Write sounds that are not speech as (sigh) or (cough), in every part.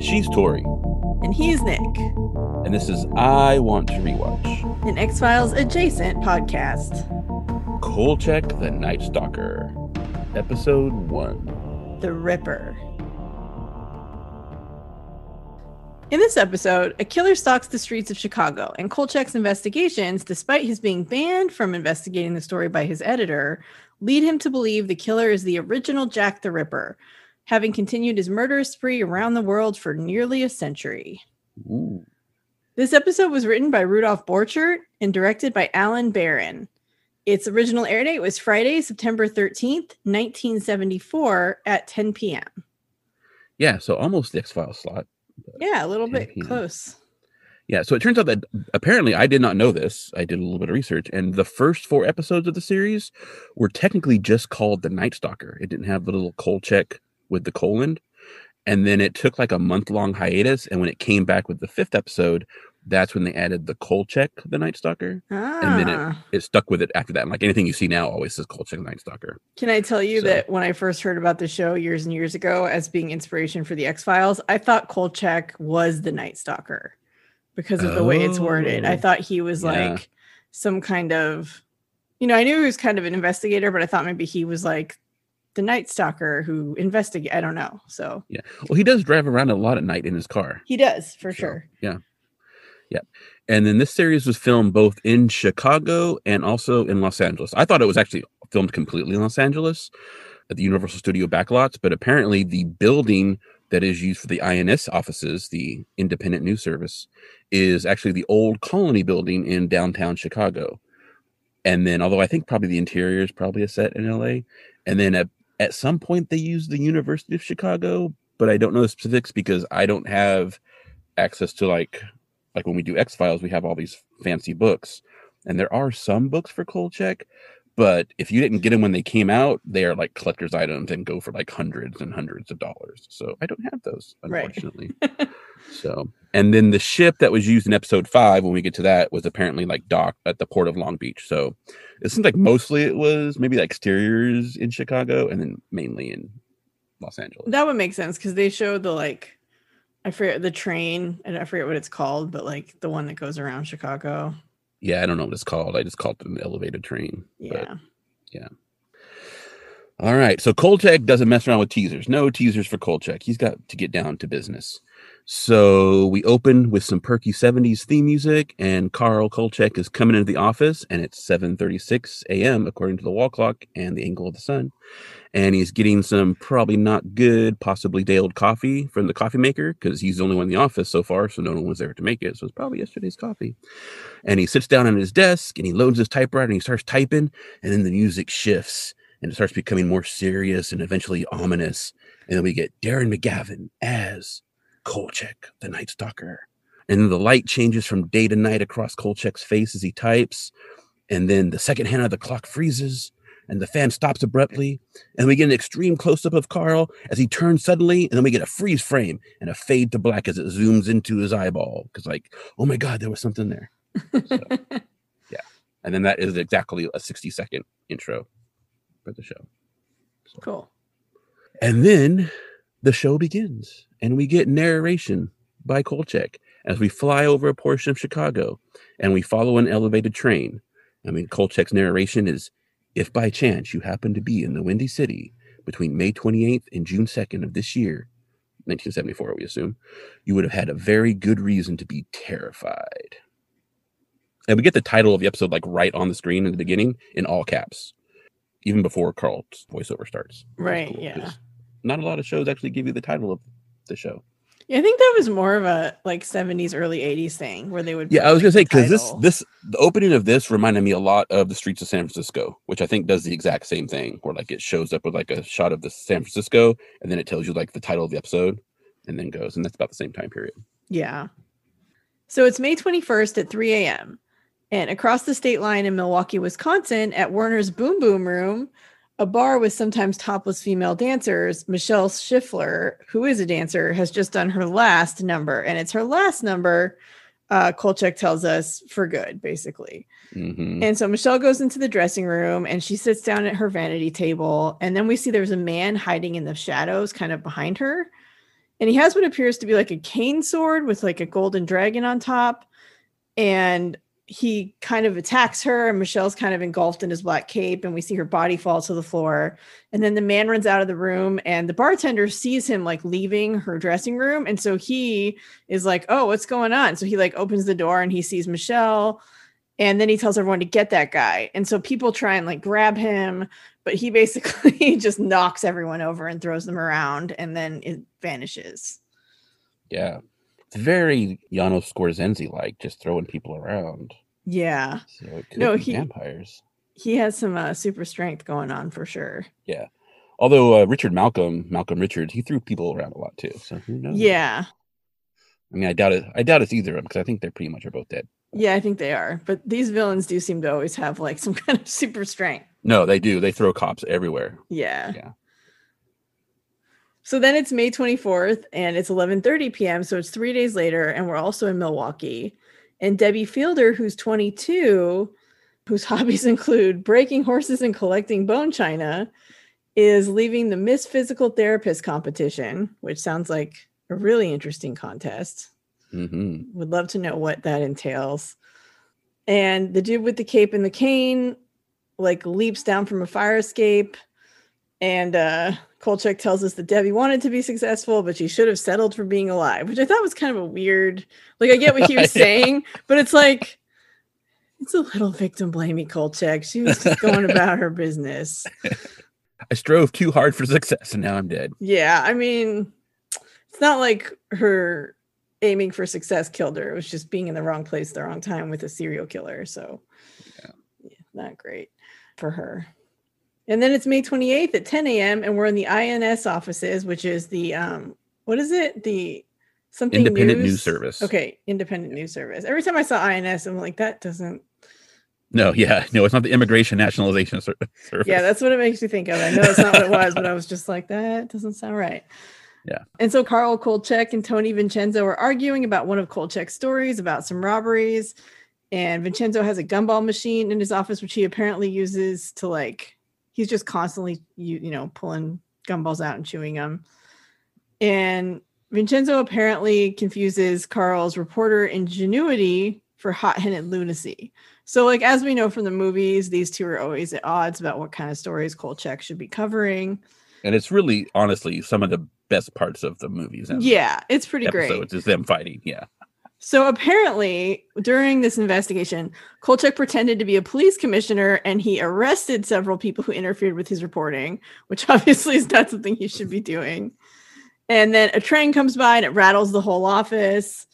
She's Tori, And he's Nick, and this is I Want to Rewatch. an X Files adjacent podcast. Kolchak the Night Stalker, Episode 1. The Ripper. In this episode, a killer stalks the streets of Chicago, and Kolchak's investigations, despite his being banned from investigating the story by his editor, lead him to believe the killer is the original Jack the Ripper, having continued his murderous spree around the world for nearly a century. Ooh. This episode was written by Rudolph Borchert and directed by Allen Baron. Its original air date was Friday, September 13th, 1974 at 10 p.m. Yeah, so almost X Files slot. Yeah, a little bit close. Yeah, so it turns out that apparently I did not know this. I did a little bit of research, and the first four episodes of the series were technically just called The Night Stalker. It didn't have the little Kolchak with the colon. And then it took like a month long hiatus. And when it came back with the fifth episode, that's when they added the Kolchak, the Night Stalker. Ah, And then it, it stuck with it after that. And like anything you see now always says Kolchak, the Night Stalker. can I tell you so- that when I first heard about the show years and years ago as being inspiration for the X Files, I thought Kolchak was the Night Stalker because of the way it's worded. I Oh, thought he was yeah. like some kind of, you know, I knew he was kind of an investigator, but I thought maybe he was like the Night Stalker who investigate. I don't know. So yeah Well, he does drive around a lot at night in his car. he does for So, sure. And then this series was filmed both in Chicago and also in Los Angeles. I thought it was actually filmed completely in Los Angeles at the Universal Studio backlots, but apparently the building that is used for the INS offices, the Independent News Service, is actually the old Colony building in downtown Chicago. And then, although I think probably the interior is probably a set in LA, and then at, at some point they used the University of Chicago, but I don't know the specifics because I don't have access to like like when we do X Files, we have all these fancy books, and there are some books for Kolchak, but if you didn't get them when they came out, they are like collector's items and go for like hundreds and hundreds of dollars. So I don't have those, Right. unfortunately. (laughs) so, and then the ship that was used in episode five, when we get to that, was apparently like docked at the port of Long Beach. So it seems like mostly it was maybe like exteriors in Chicago and then mainly in Los Angeles. That would make sense because they showed the like, I forget the train, and I forget what it's called, but like the one that goes around Chicago. yeah, I don't know what it's called. I just called it an elevated train. but- Yeah. All right. So Kolchak doesn't mess around with teasers. No teasers for Kolchak. He's got to get down to business. So we open with some perky 70s theme music, and Carl Kolchak is coming into the office, and it's 7:36 a.m. according to the wall clock and the angle of the sun. And he's getting some probably not good, possibly day old coffee from the coffee maker because he's the only one in the office so far, so no one was there to make it. So it's probably yesterday's coffee. And he sits down at his desk and he loads his typewriter and he starts typing, and then the music shifts and it starts becoming more serious and eventually ominous. And then we get Darren McGavin as Kolchak, the Night Stalker. And then the light changes from day to night across Kolchak's face as he types. And then the second hand of the clock freezes and the fan stops abruptly. And we get an extreme close up of Carl as he turns suddenly. And then we get a freeze frame and a fade to black as it zooms into his eyeball. Because, like, oh my God, there was something there. So, (laughs) yeah. And then that is exactly a 60 second intro for the show. Cool. And then the show begins, and we get narration by Kolchak as we fly over a portion of Chicago and we follow an elevated train. I mean, Kolchak's narration is if by chance you happen to be in the Windy City between May 28th and June 2nd of this year, 1974, we assume, you would have had a very good reason to be terrified. And we get the title of the episode like right on the screen in the beginning in all caps, even before Carl's voiceover starts. Right, cool, yeah. Not a lot of shows actually give you the title of the show. Yeah, I think that was more of a like 70s, early 80s thing where they would. Yeah, I was gonna say because this this the opening of this reminded me a lot of the streets of San Francisco, which I think does the exact same thing, where like it shows up with like a shot of the San Francisco, and then it tells you like the title of the episode, and then goes, and that's about the same time period. Yeah. So it's May 21st at 3 a.m. And across the state line in Milwaukee, Wisconsin, at Werner's Boom Boom Room, a bar with sometimes topless female dancers, Michelle Schiffler, who is a dancer, has just done her last number. And it's her last number, uh, Kolchak tells us, for good, basically. Mhm. And so Michelle goes into the dressing room and she sits down at her vanity table. And then we see there's a man hiding in the shadows kind of behind her. And he has what appears to be like a cane sword with like a golden dragon on top. And he kind of attacks her, and Michelle's kind of engulfed in his black cape. And we see her body fall to the floor. And then the man runs out of the room, and the bartender sees him like leaving her dressing room. And so he is like, Oh, what's going on? So he like opens the door and he sees Michelle and then he tells everyone to get that guy and so people try and like grab him but he (laughs) basically just knocks everyone over and throws them around and then it vanishes Yeah. Very Janos Skorzeny like, just throwing people around. yeah So No, he- vampires. he has some uh, super strength going on for sure Yeah. Although uh, Richard Malcolm, Malcolm Richards, he threw people around a lot too. So who knows? yeah I mean, I doubt it. I doubt it's either of them because I think they're pretty much are both dead. yeah i think they are but these villains do seem to always have like (laughs) some kind of super strength No, they do. They throw cops everywhere. yeah Yeah. So then it's may 24th and it's 11.30 p.m so it's three days later and we're also in milwaukee and debbie fielder who's 22 whose (laughs) hobbies include breaking horses and collecting bone china is leaving the miss physical therapist competition which sounds like a really interesting contest hmm would love to know what that entails. And the dude with the cape and the cane like leaps down from a fire escape. And uh Kolchak tells us that Debbie wanted to be successful, but she should have settled for being alive, which I thought was kind of a weird. Like I get what he was (laughs) Yeah. saying, but it's like it's a little victim blamey Kolchak. She was just going (laughs) about her business. I strove too hard for success, and now I'm dead. Yeah, I mean, it's not like her aiming for success killed her. It was just being in the wrong place, at the wrong time with a serial killer. So, Yeah. yeah, not great for her. And then it's May 28th at 10 a.m. and we're in the INS offices, which is the um, what is it? The something Independent news service. Okay, independent news service. Every time I saw INS, I'm like, that doesn't. No, yeah, (laughs) no, it's not the Immigration Nationalization Service. Yeah, that's what it makes me think of. I know it's not what it was, but I was just like, that doesn't sound right. Yeah. And so Carl Kolchak and Tony Vincenzo are arguing about one of Kolchak's stories about some robberies. And Vincenzo has a gumball machine in his office, which he apparently uses to like, he's just constantly, you, you know, pulling gumballs out and chewing them. And Vincenzo apparently confuses Carl's reporter ingenuity for hot headed lunacy. So, like as we know from the movies, these two are always at odds about what kind of stories Kolchak should be covering. and it's really, honestly, some of the best parts of the movies. Yeah, it's pretty great. It's them fighting. Yeah, So apparently, during this investigation, Kolchak pretended to be a police commissioner and he arrested several people who interfered with his reporting, which (laughs) obviously is not something he should be doing. And then a train comes by and it rattles the whole office.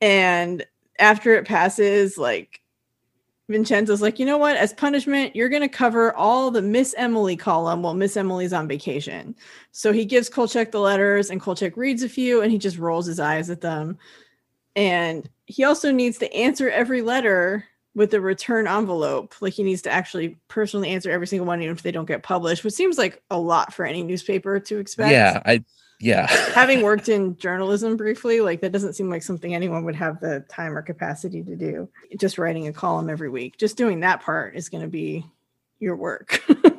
And after it passes, like Vincenzo's like, you know what? As punishment, you're going to cover all the Miss Emily column while Miss Emily's on vacation. So he gives Kolchak the letters, and Kolchak reads a few, and he just rolls his eyes at them. And he also needs to answer every letter with a return envelope. Like he needs to actually personally answer every single one, even if they don't get published, which seems like a lot for any newspaper to expect. yeah, I, yeah. (laughs) Having worked in journalism briefly, like that doesn't seem like something anyone would have the time or capacity to do. Just writing a column every week, just doing that part is going to be your work. (laughs)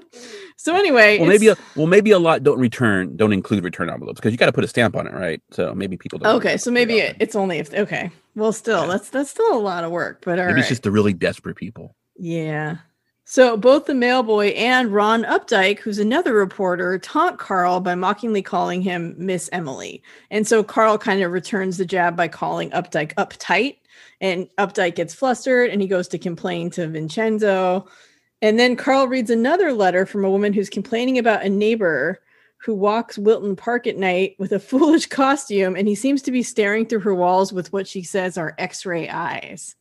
so anyway, well, maybe, a, well, maybe a lot don't return, don't include return envelopes because you got to put a stamp on it, right? So maybe people don't. okay. So maybe it, it's only if okay. Well, still, Yeah. that's that's still a lot of work, but all right. maybe it's just the really desperate people. Yeah. So both the mailboy and Ron Updike, who's another reporter, taunt Carl by mockingly calling him Miss Emily. And so Carl kind of returns the jab by calling Updike uptight. And Updike gets flustered and he goes to complain to Vincenzo. And then Carl reads another letter from a woman who's complaining about a neighbor who walks Wilton Park at night with a (laughs) foolish costume. And he seems to be staring through her walls with what she says are x ray eyes.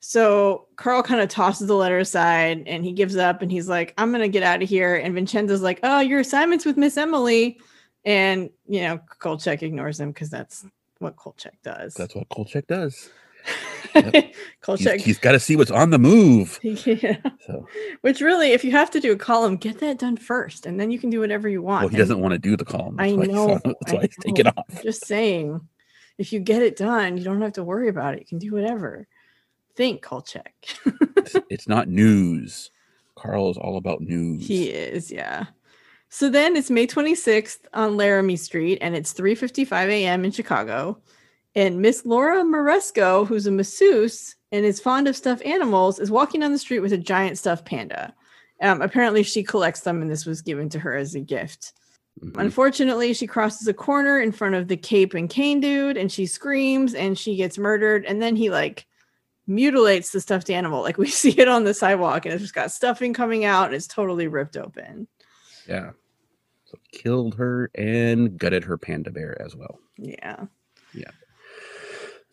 So Carl kind of tosses the letter aside and he gives up and he's like, I'm going to get out of here. And Vincenzo's like, Oh, your assignment's with Miss Emily. And, you know, Kolchak ignores him because that's what Kolchak does. That's what Kolchak does. (laughs) He's, Kolchak. he's got to see what's on the move. (laughs) yeah. So, Which really, if you have to do a column, get that done first and then you can do whatever you want. well, he And doesn't want to do the column. I That's why he's- know, (laughs) That's why he's taking off. just saying, if you get it done, you don't have to worry about it. You can do whatever. think, Kolchak. it's, it's not news. Carl is all about news. he is, yeah. So then it's May 26th on Laramie Street, and it's 3:55 a.m. in Chicago. And Miss Laura Moresco, who's a masseuse and is fond of stuffed animals, is walking down the street with a giant stuffed panda. Um, apparently, she collects them, and this was given to her as a gift. Mhm. Unfortunately, she crosses a corner in front of the cape and cane dude, and she screams, and she gets murdered. And then he like mutilates the stuffed animal, like (laughs) we see it on the sidewalk, and it's just got stuffing coming out, and it's totally ripped open. Yeah. So killed her and gutted her panda bear as well. Yeah. Yeah.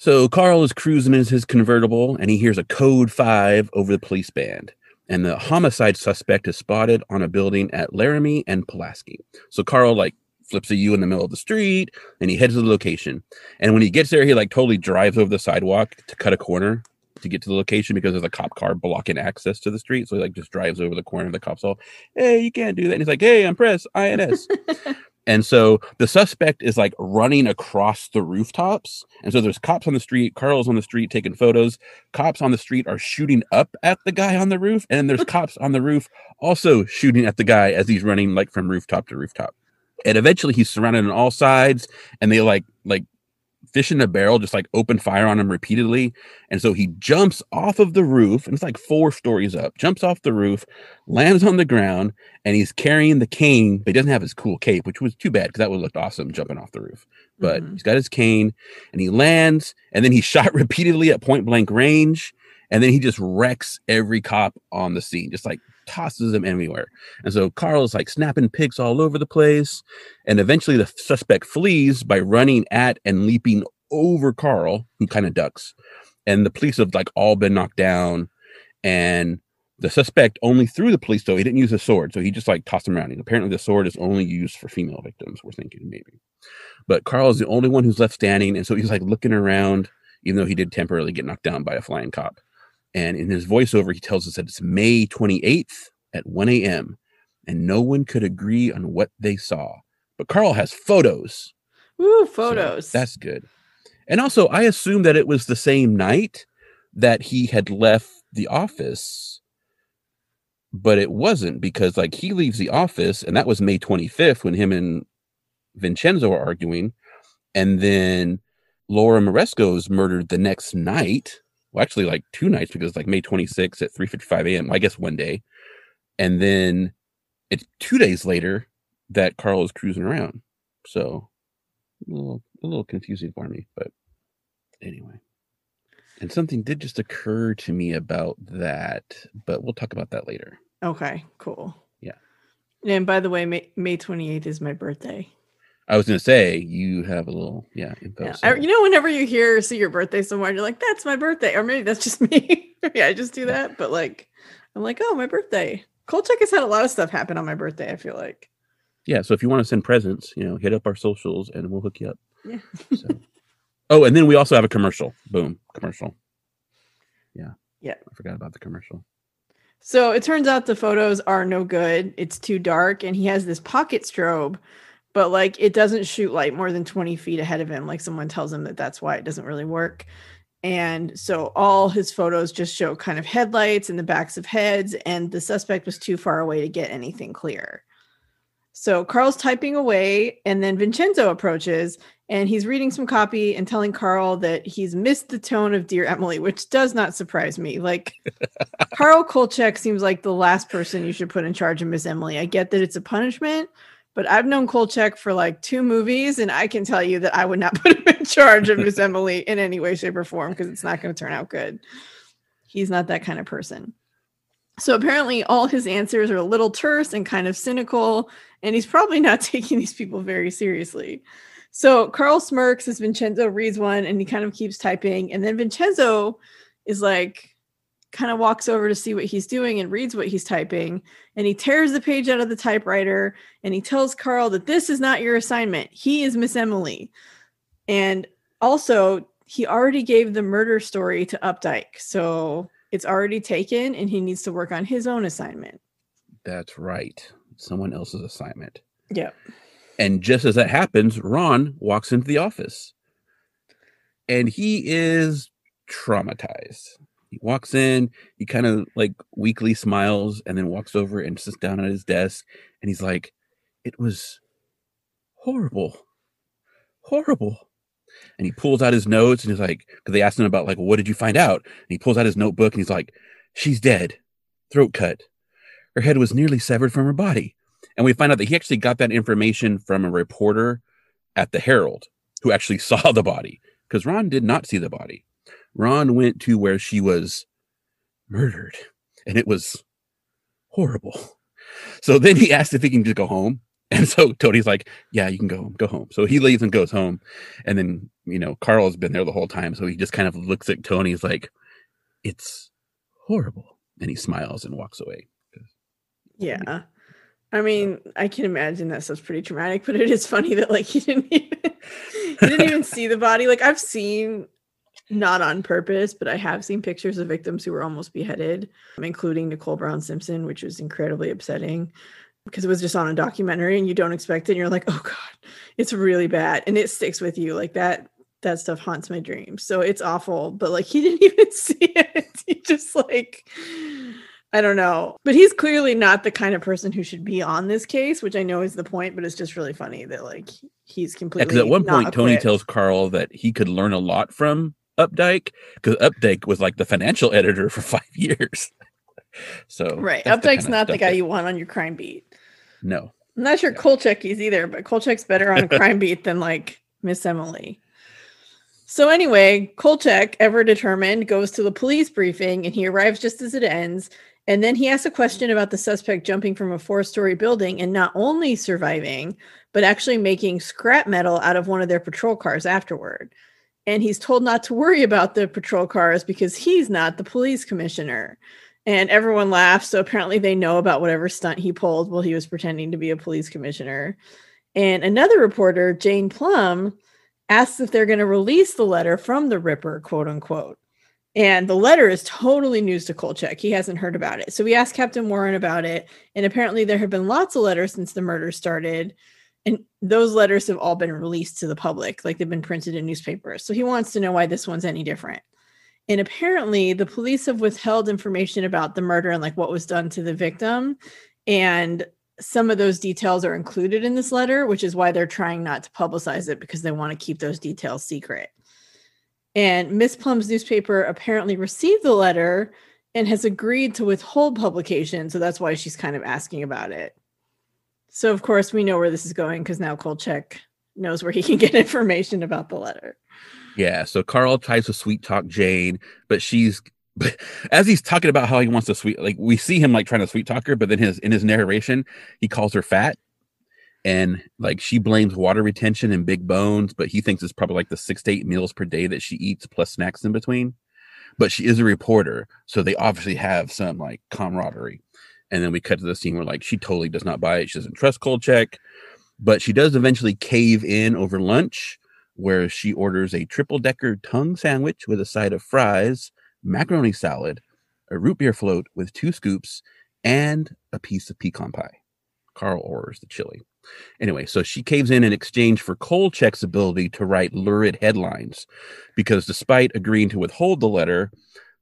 So Carl is cruising in his convertible and he hears a code five over the police band. And the homicide suspect is spotted on a building at Laramie and Pulaski. So Carl like flips a U in the middle of the street and he heads to the location. And when he gets there, he like totally drives over the sidewalk to cut a corner to get to the location because there's a cop car blocking access to the street. So he like just drives over the corner. The cops all, hey, you can't do that. And he's like, hey, I'm press INS. (laughs) And so the suspect is like running across the rooftops. And so there's cops on the street. Carl's on the street taking photos. Cops on the street are shooting up at the guy on the roof. And there's cops on the roof also shooting at the guy as he's running like from rooftop to rooftop. And eventually he's surrounded on all sides and they like, like, fish in a barrel just like open fire on him repeatedly and so he jumps off of the roof and it's like four stories up jumps off the roof lands on the ground and he's carrying the cane, but he doesn't have his cool cape, which was too bad because that would have looked awesome jumping off the roof. But Mhm. he's got his cane and he lands, and then he's (laughs) shot repeatedly at point blank range, and then he just wrecks every cop on the scene, just like tosses them everywhere. And so Carl's like snapping pics all over the place, and eventually the suspect flees by running at and leaping over Carl, who kind of ducks. And the police have like all been knocked down, and the suspect only threw the police though. He didn't use a sword, so he just like tossed them around. And apparently, the sword is only used for female victims. We're thinking maybe, but Carl is the only one who's left standing, and so he's like looking around, even though he did temporarily get knocked down by a flying cop. And in his voiceover, he tells us that it's May 28th at 1 a.m. and no one could agree on what they saw. But Carl has photos. Woo, so photos. that's good. And also, I assume that it was the same night that he had left the office, but it wasn't because, like, he leaves the office, and that was May 25th when him and Vincenzo are arguing. And then Laura Moresco is murdered the next night. Well, actually, like two nights because, like, May 26th at 3:55 a.m. I guess one day, and then it's two days later that Carl is cruising around. So a little, a little confusing for me, but anyway. And something did just occur to me about that, but we'll talk about that later. okay, cool. Yeah. And by the way, May, May 28th is my birthday. I was going to say you have a little, yeah, info. Yeah. so- you know, whenever you hear see your birthday somewhere, you're like, that's my birthday. Or maybe that's just (laughs) me. yeah, I just do that. But like, I'm like, oh, my birthday. Kolchak has had a lot of stuff happen on my birthday, I feel like. yeah, so if you want to send presents, you know, hit up our socials and we'll hook you up. Yeah. So. Oh, and then we also have a commercial. Boom, commercial. Yeah. Yeah. I forgot about the commercial. So it turns out the photos are no good. It's too dark, and he has this pocket strobe, but like it doesn't shoot light more than 20 feet ahead of him. Like someone tells him that that's why it doesn't really work. And so all his photos just show kind of headlights and the backs of heads, and the suspect was too far away to get anything clear. So Carl's typing away, and then Vincenzo approaches and he's reading some copy and telling Carl that he's missed the tone of Dear Emily, which does not surprise me. Like (laughs) Carl Kolchak seems like the last person you should put in charge of Miss Emily. I get that it's a punishment, but I've known Kolchak for like two movies, and I can tell you that I would not (laughs) put him in charge of Miss Emily in any way, shape, or form because it's not going to turn out good. He's not that kind of person. So apparently, all his answers are a little terse and kind of cynical, and he's probably not (laughs) taking these people very seriously. So Carl smirks as Vincenzo reads one and he kind of keeps typing. And then Vincenzo is like, kind of walks over to see what he's doing and reads what he's typing. And he tears the page out of the typewriter and he tells Carl that this is not your assignment. He is Miss Emily. And also, he already gave the murder story to Updike. So it's already taken and he needs to work on his own assignment. That's right. Someone else's assignment. Yeah. And just as that happens, Ron walks into the office and he is traumatized. He walks in, he kind of like weakly smiles and then walks over and sits down at his desk and he's like, It was horrible. Horrible. And he pulls out his notes and he's like, because they asked him about like, what did you find out? And he pulls out his notebook and he's like, She's dead. Throat cut. Her head was nearly severed from her body. And we find out that he actually got that information from a reporter at the Herald who actually (laughs) saw the body because Ron did not see the body. Ron went to where she was murdered and it was horrible. So then he asked if he can just go home. And so Tony's like, Yeah, you can go home, go home. So he leaves and goes home. And then, you know, Carl's been there the whole time. So he just kind of looks at Tony. He's like, It's horrible. And he smiles and walks away. Yeah. I mean, I can imagine that stuff's pretty traumatic, but it is funny that like he didn't even (laughs) he didn't even see the body. Like I've seen not on purpose, but I have seen pictures of victims who were almost beheaded, including Nicole Brown Simpson, which was incredibly upsetting because it was just on a documentary and you don't expect it. And you're like, oh God, it's really bad. And it sticks with you. Like that, that stuff haunts my dreams. So it's awful. But like he (laughs) didn't even see it. He just like I don't know. But he's clearly not the kind of person who should be on this case, which I know is the point, but it's just really funny that like he's completely yeah, at one point Tony tells Carl that he could learn a lot from Updike because Updike was like the financial editor for (laughs) five years. so right, Updike's not the guy that... you want on your crime beat. No, I'm not sure yeah. Kolchak is either, but Kolchak's better on a (laughs) crime beat than like Miss Emily. So anyway, Kolchak, ever determined, goes to the police briefing and he arrives just as it ends. And then he asks a question about the suspect jumping from a four story building and not only surviving, but actually making scrap metal out of one of their patrol cars afterward and he's told not to worry about the patrol cars because he's not the police commissioner. And everyone laughs. So apparently they know about whatever stunt he pulled while he was pretending to be a police commissioner. And another reporter, Jane Plum, asks if they're going to release the letter from the Ripper, quote unquote. And the letter is totally news to Kolchak. He hasn't heard about it. So we asked Captain Warren about it. And apparently there have been lots of letters since the murder started and those letters have all been released to the public like they've been printed in newspapers. So he wants to know why this one's any different. And apparently the police have withheld information about the murder and like what was done to the victim. And some of those details are included in this letter which is why they're trying not to publicize it because they want to keep those details secret. And miss plum's newspaper apparently received the letter and has agreed to withhold publication. So that's why she's kind of asking about it so of course we know where this is going because now Kolchak knows where he can get (laughs) information about the letter. Yeah. So Carl tries to sweet talk Jane, but she's as he's talking about how he wants to sweet like we see him like trying to sweet talk her, but then his in his narration, he calls her fat. And like she blames water retention and big bones, but he thinks it's probably like the six to eight meals per day that she eats plus snacks in between. But she is a reporter, so they obviously have some like camaraderie. And then we cut to the scene where like she totally does not buy it. She doesn't trust Kolchak, but she does eventually cave in over lunch, where she orders a triple decker tongue sandwich with a side of fries, macaroni salad, a root beer float with two scoops, and a piece of pecan pie. Carl orders the chili. Anyway, so she caves in in exchange for Kolchak's ability to write lurid headlines, because despite agreeing to withhold the letter,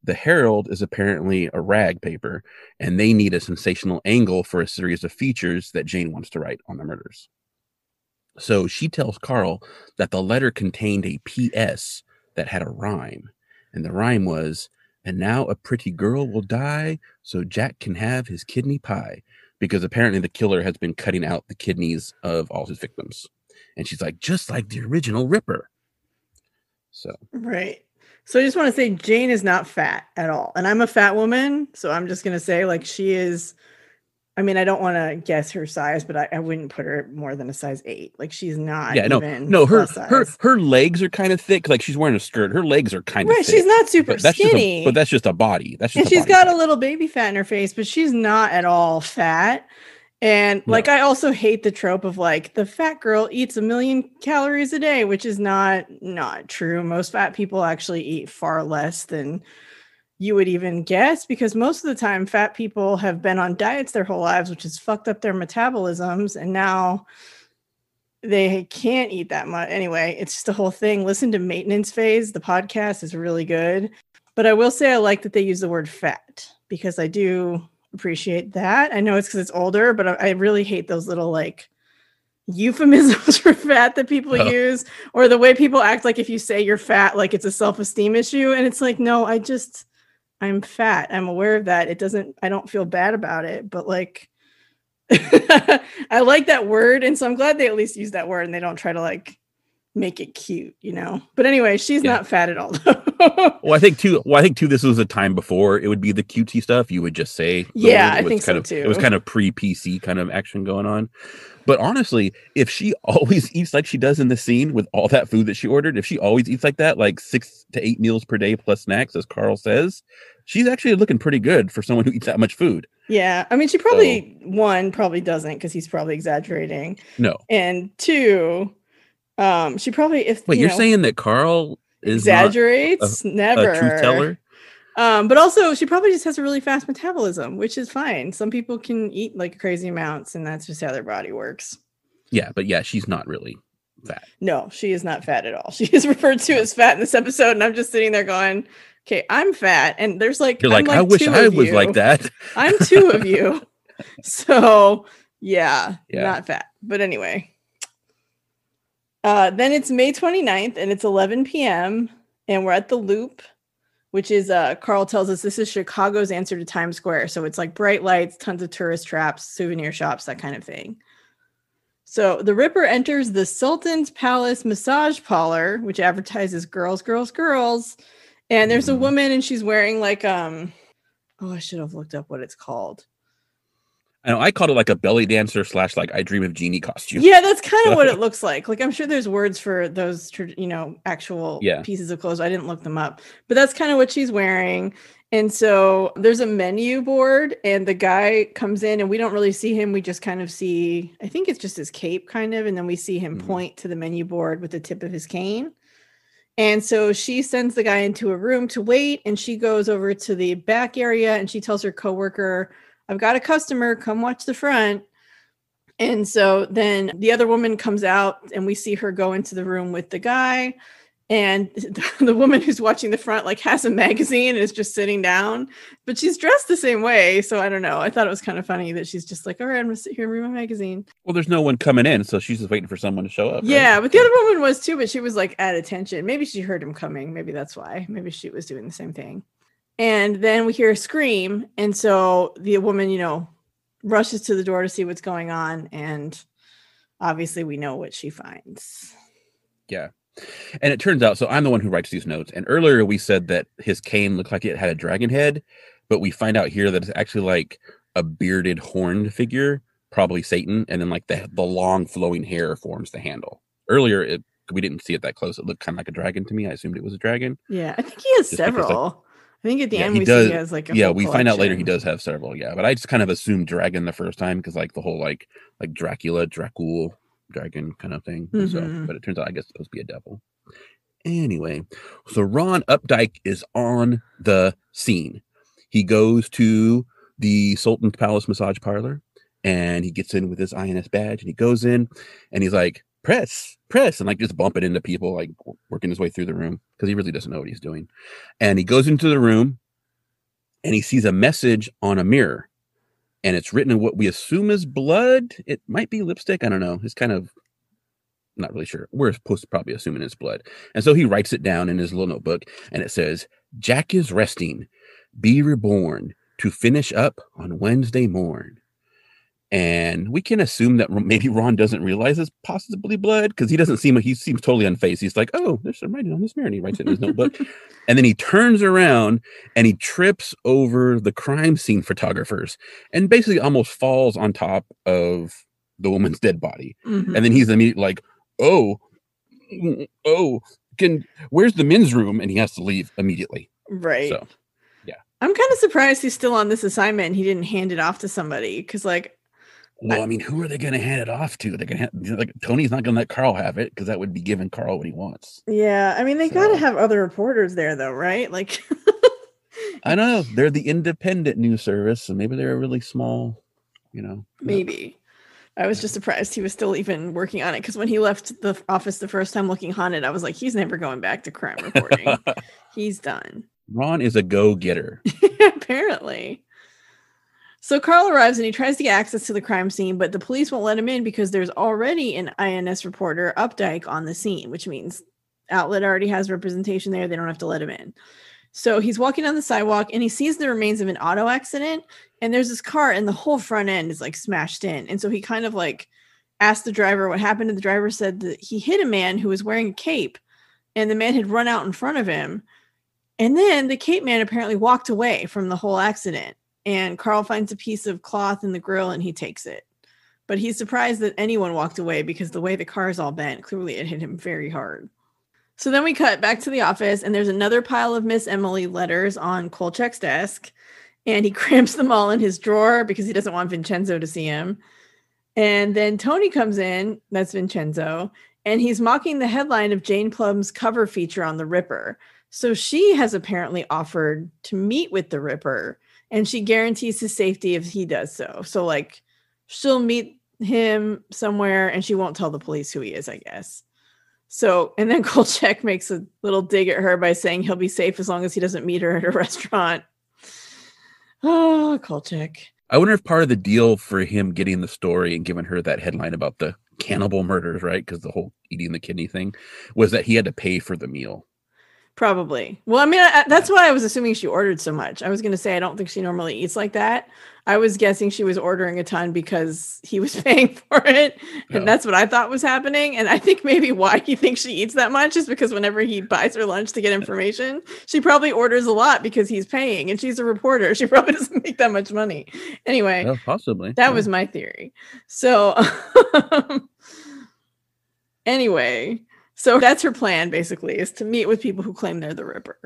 the Herald is apparently a rag paper, and they need a sensational angle for a series of features that Jane wants to write on the murders. So she tells Carl that the letter contained a P.S. that had a rhyme, and the rhyme was, And now a pretty girl will die so Jack can have his kidney pie, because apparently the killer has been cutting out the kidneys of all his victims. And she's like, just like the original Ripper. So, right. So I just want to say Jane is not fat at all. And I'm a fat woman. So I'm just going to say, like, she is. I mean, I don't want to guess her size, but I, I, wouldn't put her more than a size eight. Like she's not. Yeah, no, no. Her her her legs are kind of thick. Like she's wearing a skirt. Her legs are kind of. Right, she's not super but skinny. A, but that's just a body. That's just. And she's got a little baby fat in her face, but she's not at all fat. And like I also hate the trope of like the fat girl eats a million calories a day, which is not not true. Most fat people actually eat far less than you would even guess because most of the time fat people have been on diets their whole lives, which has fucked up their metabolisms and now they can't eat that much. Anyway, it's just a whole thing. Listen to Maintenance Phase. The podcast is really good. But I will say I like that they use the word fat because I do appreciate that. I know it's because it's older, but I, I really hate those little like euphemisms (laughs) for fat that people Oh. use or the way people act like if you say you're fat like it's a self-esteem issue and it's like no i just i'm fat i'm aware of that it doesn't i don't feel bad about it but like (laughs) i like that word and so i'm glad they at least use that word and they don't try to like make it cute you know but anyway she's Yeah. not fat at all Well, I think too. Well, I think too. This was a time before it would be the cutesy stuff. You would just say, oh, Yeah. I think so, of, It was kind of pre PC kind of action going on. But honestly, if she (laughs) always eats like she does in the scene with all that food that she ordered, if she always eats like that, like six to eight meals per day plus snacks, as Carl says, she's actually looking pretty good for someone who eats that much food. yeah i mean she probably one probably doesn't because he's probably exaggerating No, and two um she probably if wait, you you're know, saying that Carl is not exaggerates never a truth teller? um but also she probably just has a really fast metabolism which is fine some people can eat like crazy amounts and that's just how their body works Yeah, but yeah, she's not really fat. no she is not fat at all (laughs) she is referred to as fat in this episode and i'm just sitting there going okay i'm fat and there's like You're I'm like, I wish I was you. like that. i'm two of you (laughs) (laughs) so yeah, Yeah. not fat but anyway uh then it's may 29th and it's 11 p.m and we're at the loop which is uh carl tells us this is chicago's answer to times square. So it's like bright lights tons of tourist traps souvenir shops that kind of thing. So the ripper enters the sultan's palace massage parlor which advertises girls girls girls. And there's a Mhm. woman and she's wearing like um oh i should have looked up what it's called I know I called it like a belly dancer slash like I dream of Jeannie costume. Yeah, that's kind of what it (laughs) looks like. Like I'm sure there's words for those, you know, actual Yeah. pieces of clothes. I didn't look them up, but that's kind of what she's wearing. And so there's a menu board, and the guy comes in, and we don't really see him. We just kind of see, I think it's just his cape, kind of, and then we see him Mhm. point to the menu board with the tip of his cane. And so she sends the guy into a room to wait, and she goes over to the back area, and she tells her coworker, "I've got a customer. Come watch the front." And so then the other woman comes out and we see her go into the room with the guy. And (laughs) the woman who's watching the front like has a magazine and is just sitting down, but she's dressed the same way. So I don't know. I thought it was kind of funny that she's just like, all right, I'm gonna sit here and read my magazine. Well, there's no one coming in, so she's just waiting for someone to show up. right? Yeah, but the other woman was too, but she was like at attention. Maybe she heard him coming. Maybe that's why. Maybe she was doing the same thing. And then we hear a scream. And so the woman, you know, rushes to the door to see what's going on. And obviously we know what she finds. Yeah. And it turns out, so I'm the one who writes these notes. And earlier we said that his cane looked like it had a dragon head, but we find out here that it's actually like a bearded horned figure, probably Satan, and then like the the long flowing hair forms the handle. Earlier it we didn't see it that close. It looked kind of like a dragon to me. I assumed it was a dragon. Yeah, I think he has Just several. I think at the Yeah, end he we does- see he has like a yeah, we find out later he does have several. Yeah, but I just kind of assumed dragon the first time because like the whole like like Dracula, Dracul, dragon kind of thing. So, Mhm. but it turns out I guess it's supposed to be a devil. Anyway, so Ron Updike is on the scene. He goes to the Sultan's Palace massage parlor and he gets in with his INS badge and he goes in and he's like, press, press, and like just bumping into people, like working his way through the room because he really doesn't know what he's doing. And he goes into the room and he sees a message on a mirror and it's written in what we assume is blood. It might be lipstick. I don't know. It's kind of not really sure. We're supposed to probably assuming it's blood. And so he writes it down in his little notebook and it says, Jack is resting, be reborn to finish up on Wednesday morn. And we can assume that maybe Ron doesn't realize it's possibly blood because he doesn't seem like he seems totally unfazed. He's like, "Oh, there's some writing on this mirror," and he writes it in his notebook. (laughs) And then he turns around and he trips over the crime scene photographers and basically almost falls on top of the woman's dead body. Mhm. And then he's immediately like, "Oh, oh, can where's the men's room?" And he has to leave immediately. right. So, yeah. I'm kind of surprised he's still on this assignment and he didn't hand it off to somebody because, like, Well, I mean, who are they going to hand it off to? They're going to have, like Tony's not going to let Carl have it because that would be giving Carl what he wants. yeah, I mean, they got to have other reporters there, though, right? Like, (laughs) I don't know. They're the independent news service, and maybe they're a really small, you know. who knows? maybe. I was just surprised he was still even working on it because when he left the office the first time looking haunted, I was like, he's never going back to crime reporting. (laughs) he's done. Ron is a go getter. (laughs) Apparently. So Carl arrives and he tries to get access to the crime scene, but the police won't let him in because there's already an INS reporter, Updike, on the scene, which means outlet already has representation there. They don't have to let him in. So he's walking down the sidewalk and he sees the remains of an auto accident. And there's this car, and the whole front end is like smashed in. And so he kind of like asked the driver what happened. And the driver said that he hit a man who was wearing a cape, and the man had run out in front of him. And then the cape man apparently walked away from the whole accident. And Carl finds a piece of cloth in the grill and he takes it. But he's surprised that anyone walked away because the way the car is all bent, clearly it hit him very hard. So then we cut back to the office, and there's another pile of Miss Emily letters on Kolchak's desk, and he (laughs) cramps them all in his drawer because he doesn't want Vincenzo to see him. And then Tony comes in, that's Vincenzo, and he's mocking the headline of Jane Plum's cover feature on the Ripper. So she has apparently offered to meet with the Ripper, and she guarantees his safety if he does so. So, like, she'll meet him somewhere and she won't tell the police who he is, I guess. So, and then (laughs) Kolchak makes a little dig at her by saying he'll be safe as long as he doesn't meet her at a (laughs) restaurant. Oh, Kolchak. I wonder if part of the deal for him getting the story and giving her that headline about the cannibal murders, right? Because the whole eating the kidney thing was that he had to pay for the meal. Probably. Well, I mean, I, that's why I was assuming she ordered so much. I was going to say I don't think she normally eats like that. I was guessing she was ordering a ton because he was (laughs) paying for it, and that's what I thought was happening. And I think maybe why he thinks she eats that much is because whenever he buys her lunch to get information, she probably orders a lot because he's paying, and she's a reporter. (laughs) She probably doesn't make that much money. Anyway, possibly that yeah. was my theory. So, (laughs) anyway so (laughs) that's her plan, basically, is to meet with people who claim they're the Ripper.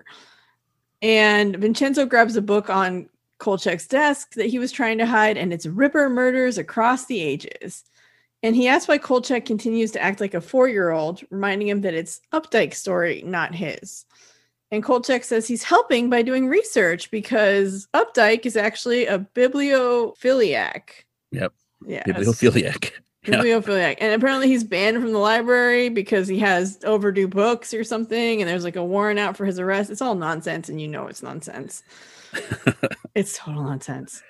And Vincenzo grabs a book on Kolchak's desk that he was trying to hide, and it's Ripper Murders Across the Ages. And he asks why Kolchak continues to act like a four year old, reminding him that it's Updike's story, not his. And Kolchak says he's helping by doing research because Updike is actually a bibliophiliac. Yep. Yeah. Bibliophiliac. Bibliophiliac. And apparently he's banned from the library because he has overdue books or something. And there's like a warrant out for his arrest. It's all nonsense. And you know it's nonsense. (laughs) it's total nonsense.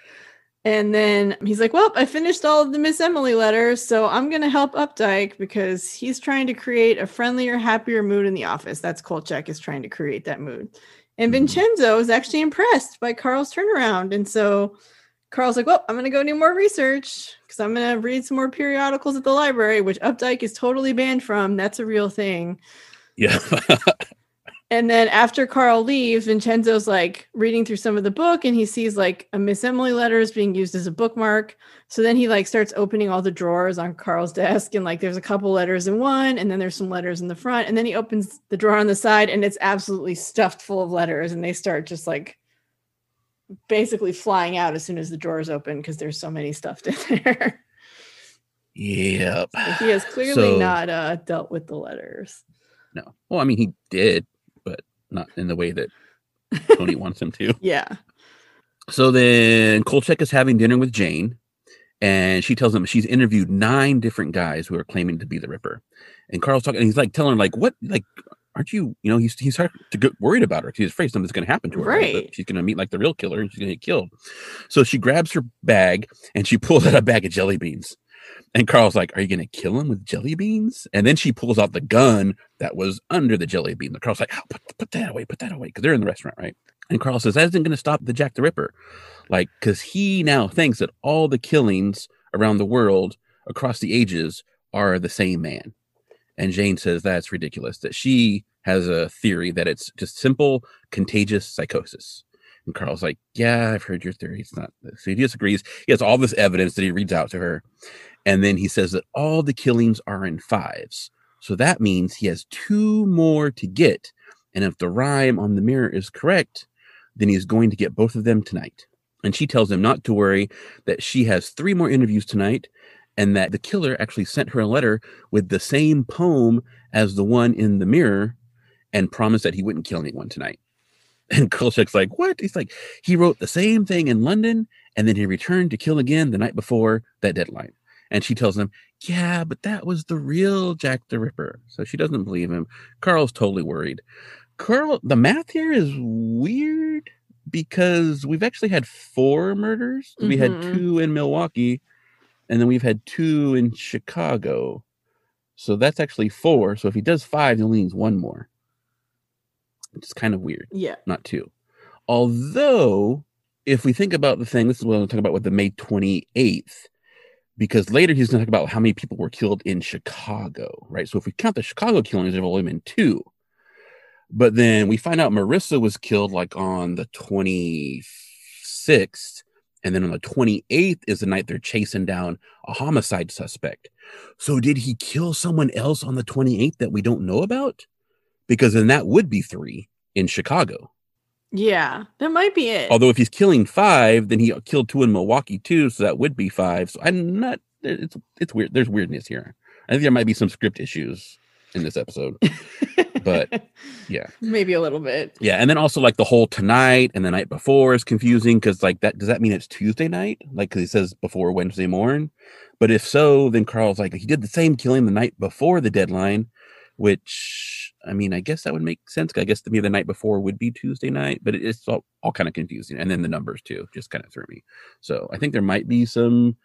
And then he's like, Well, I finished all of the Miss Emily letters. So I'm going to help Updike because he's trying to create a friendlier, happier mood in the office. That's Kolchak is trying to create that mood. And mm-hmm. Vincenzo is actually impressed by Carl's turnaround. And so Carl's like, well, I'm going to go do more research because I'm going to read some more periodicals at the library, which Updike is totally banned from. That's a real thing. Yeah. (laughs) and then after Carl leaves, Vincenzo's like reading through some of the book and he sees like a Miss Emily letters being used as a bookmark. So then he like starts opening all the drawers on Carl's desk and like there's a couple letters in one and then there's some letters in the front. And then he opens the drawer on the side and it's absolutely stuffed full of letters and they start just like basically flying out as soon as the drawers open because there's so many stuffed (laughs) in there. Yep. So he has clearly so, not uh, dealt with the letters. No. Well, I mean, he did, but not in the way that Tony (laughs) wants him to. Yeah. So then Kolchak is having dinner with Jane, and she tells him she's interviewed nine different guys who are claiming to be the Ripper. And Carl's talking, and he's like telling her, like, what, like, aren't you, you know, he's he's hard to get worried about her. Because he's afraid something's going to happen to her. Right. right? She's going to meet like the real killer and she's going to get killed. So she grabs her bag and she pulls out a bag of jelly beans. And Carl's like, Are you going to kill him with jelly beans? And then she pulls out the gun that was under the jelly bean. The Carl's like, oh, put, put that away, put that away. Because they're in the restaurant, right? And Carl says, That isn't going to stop the Jack the Ripper. Like, because he now thinks that all the killings around the world across the ages are the same man. And Jane says that's ridiculous, that she has a theory that it's just simple contagious psychosis. And Carl's like, Yeah, I've heard your theory. It's not this. So he disagrees. He has all this evidence that he reads out to her. And then he says that all the killings are in fives. So that means he has two more to get. And if the rhyme on the mirror is correct, then he's going to get both of them tonight. And she tells him not to worry, that she has three more interviews tonight, and that the killer actually sent her a letter with the same poem as the one in the mirror and promised that he wouldn't kill anyone tonight. (laughs) And Kolchak's like, What? He's like, He wrote the same thing in London and then he returned to kill again the night before that deadline. And she tells him, Yeah, but that was the real Jack the Ripper. So she doesn't believe him. Carl's totally worried. Carl, the math here is weird because we've actually had four murders. We had Mhm. two in Milwaukee, and then we've had two in Chicago. So that's actually four. So if he does five, he only needs one more. It's kind of weird, Yeah. not two. Although, if we think about the thing, this is what I'm talking about with the May 28th, because later he's going to talk about how many people were killed in Chicago, right? So if we count the Chicago killings, there have only been two. But then we find out Marissa was killed like on the 26th. And then on the 28th is the night they're chasing down a homicide suspect. So did he kill someone else on the 28th that we don't know about? Because then that would be three in Chicago. Yeah. That might be it. Although if he's killing five, then he killed two in Milwaukee too, so that would be five. So I'm not. It's it's weird. There's weirdness here. I think there might be some script issues in this episode. (laughs) but, yeah. maybe a little bit. Yeah, and then also like the whole tonight and the night before is confusing because like that does that mean it's Tuesday night? Like 'cause he says before Wednesday morning. But if so, then Carl's like he did the same killing the night before the deadline, which I mean I guess that would make sense. I guess maybe the night before would be Tuesday night, but it's all, all kind of confusing. And then the numbers too just kind of threw me. So I think there might be some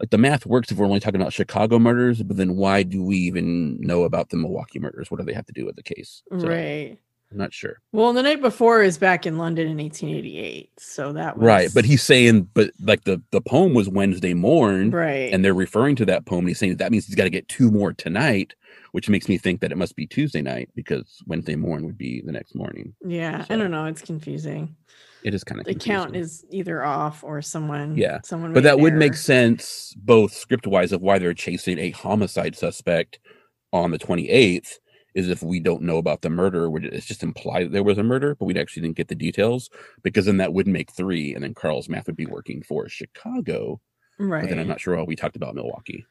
like the math works if we're only talking about Chicago murders, but then why do we even know about the Milwaukee murders? What do they have to do with the case? So, Right. I'm not sure. Well, the night before is back in London in 1888. So that was Right, but he's saying, but like the the poem was Wednesday morn, right. and they're referring to that poem. And he's saying that means he's got to get two more tonight, which makes me think that it must be Tuesday night because Wednesday morn would be the next morning. yeah, I don't know. It's confusing. It is kind of The count is either off or someone. Yeah, someone. but that would error. make sense both script wise of why they're chasing a homicide suspect on the 28th is if we don't know about the murder, would it's just implied that there was a murder, but we actually didn't get the details because then that would make three, and then Carl's math would be working for Chicago. Right. But then I'm not sure why we talked about Milwaukee.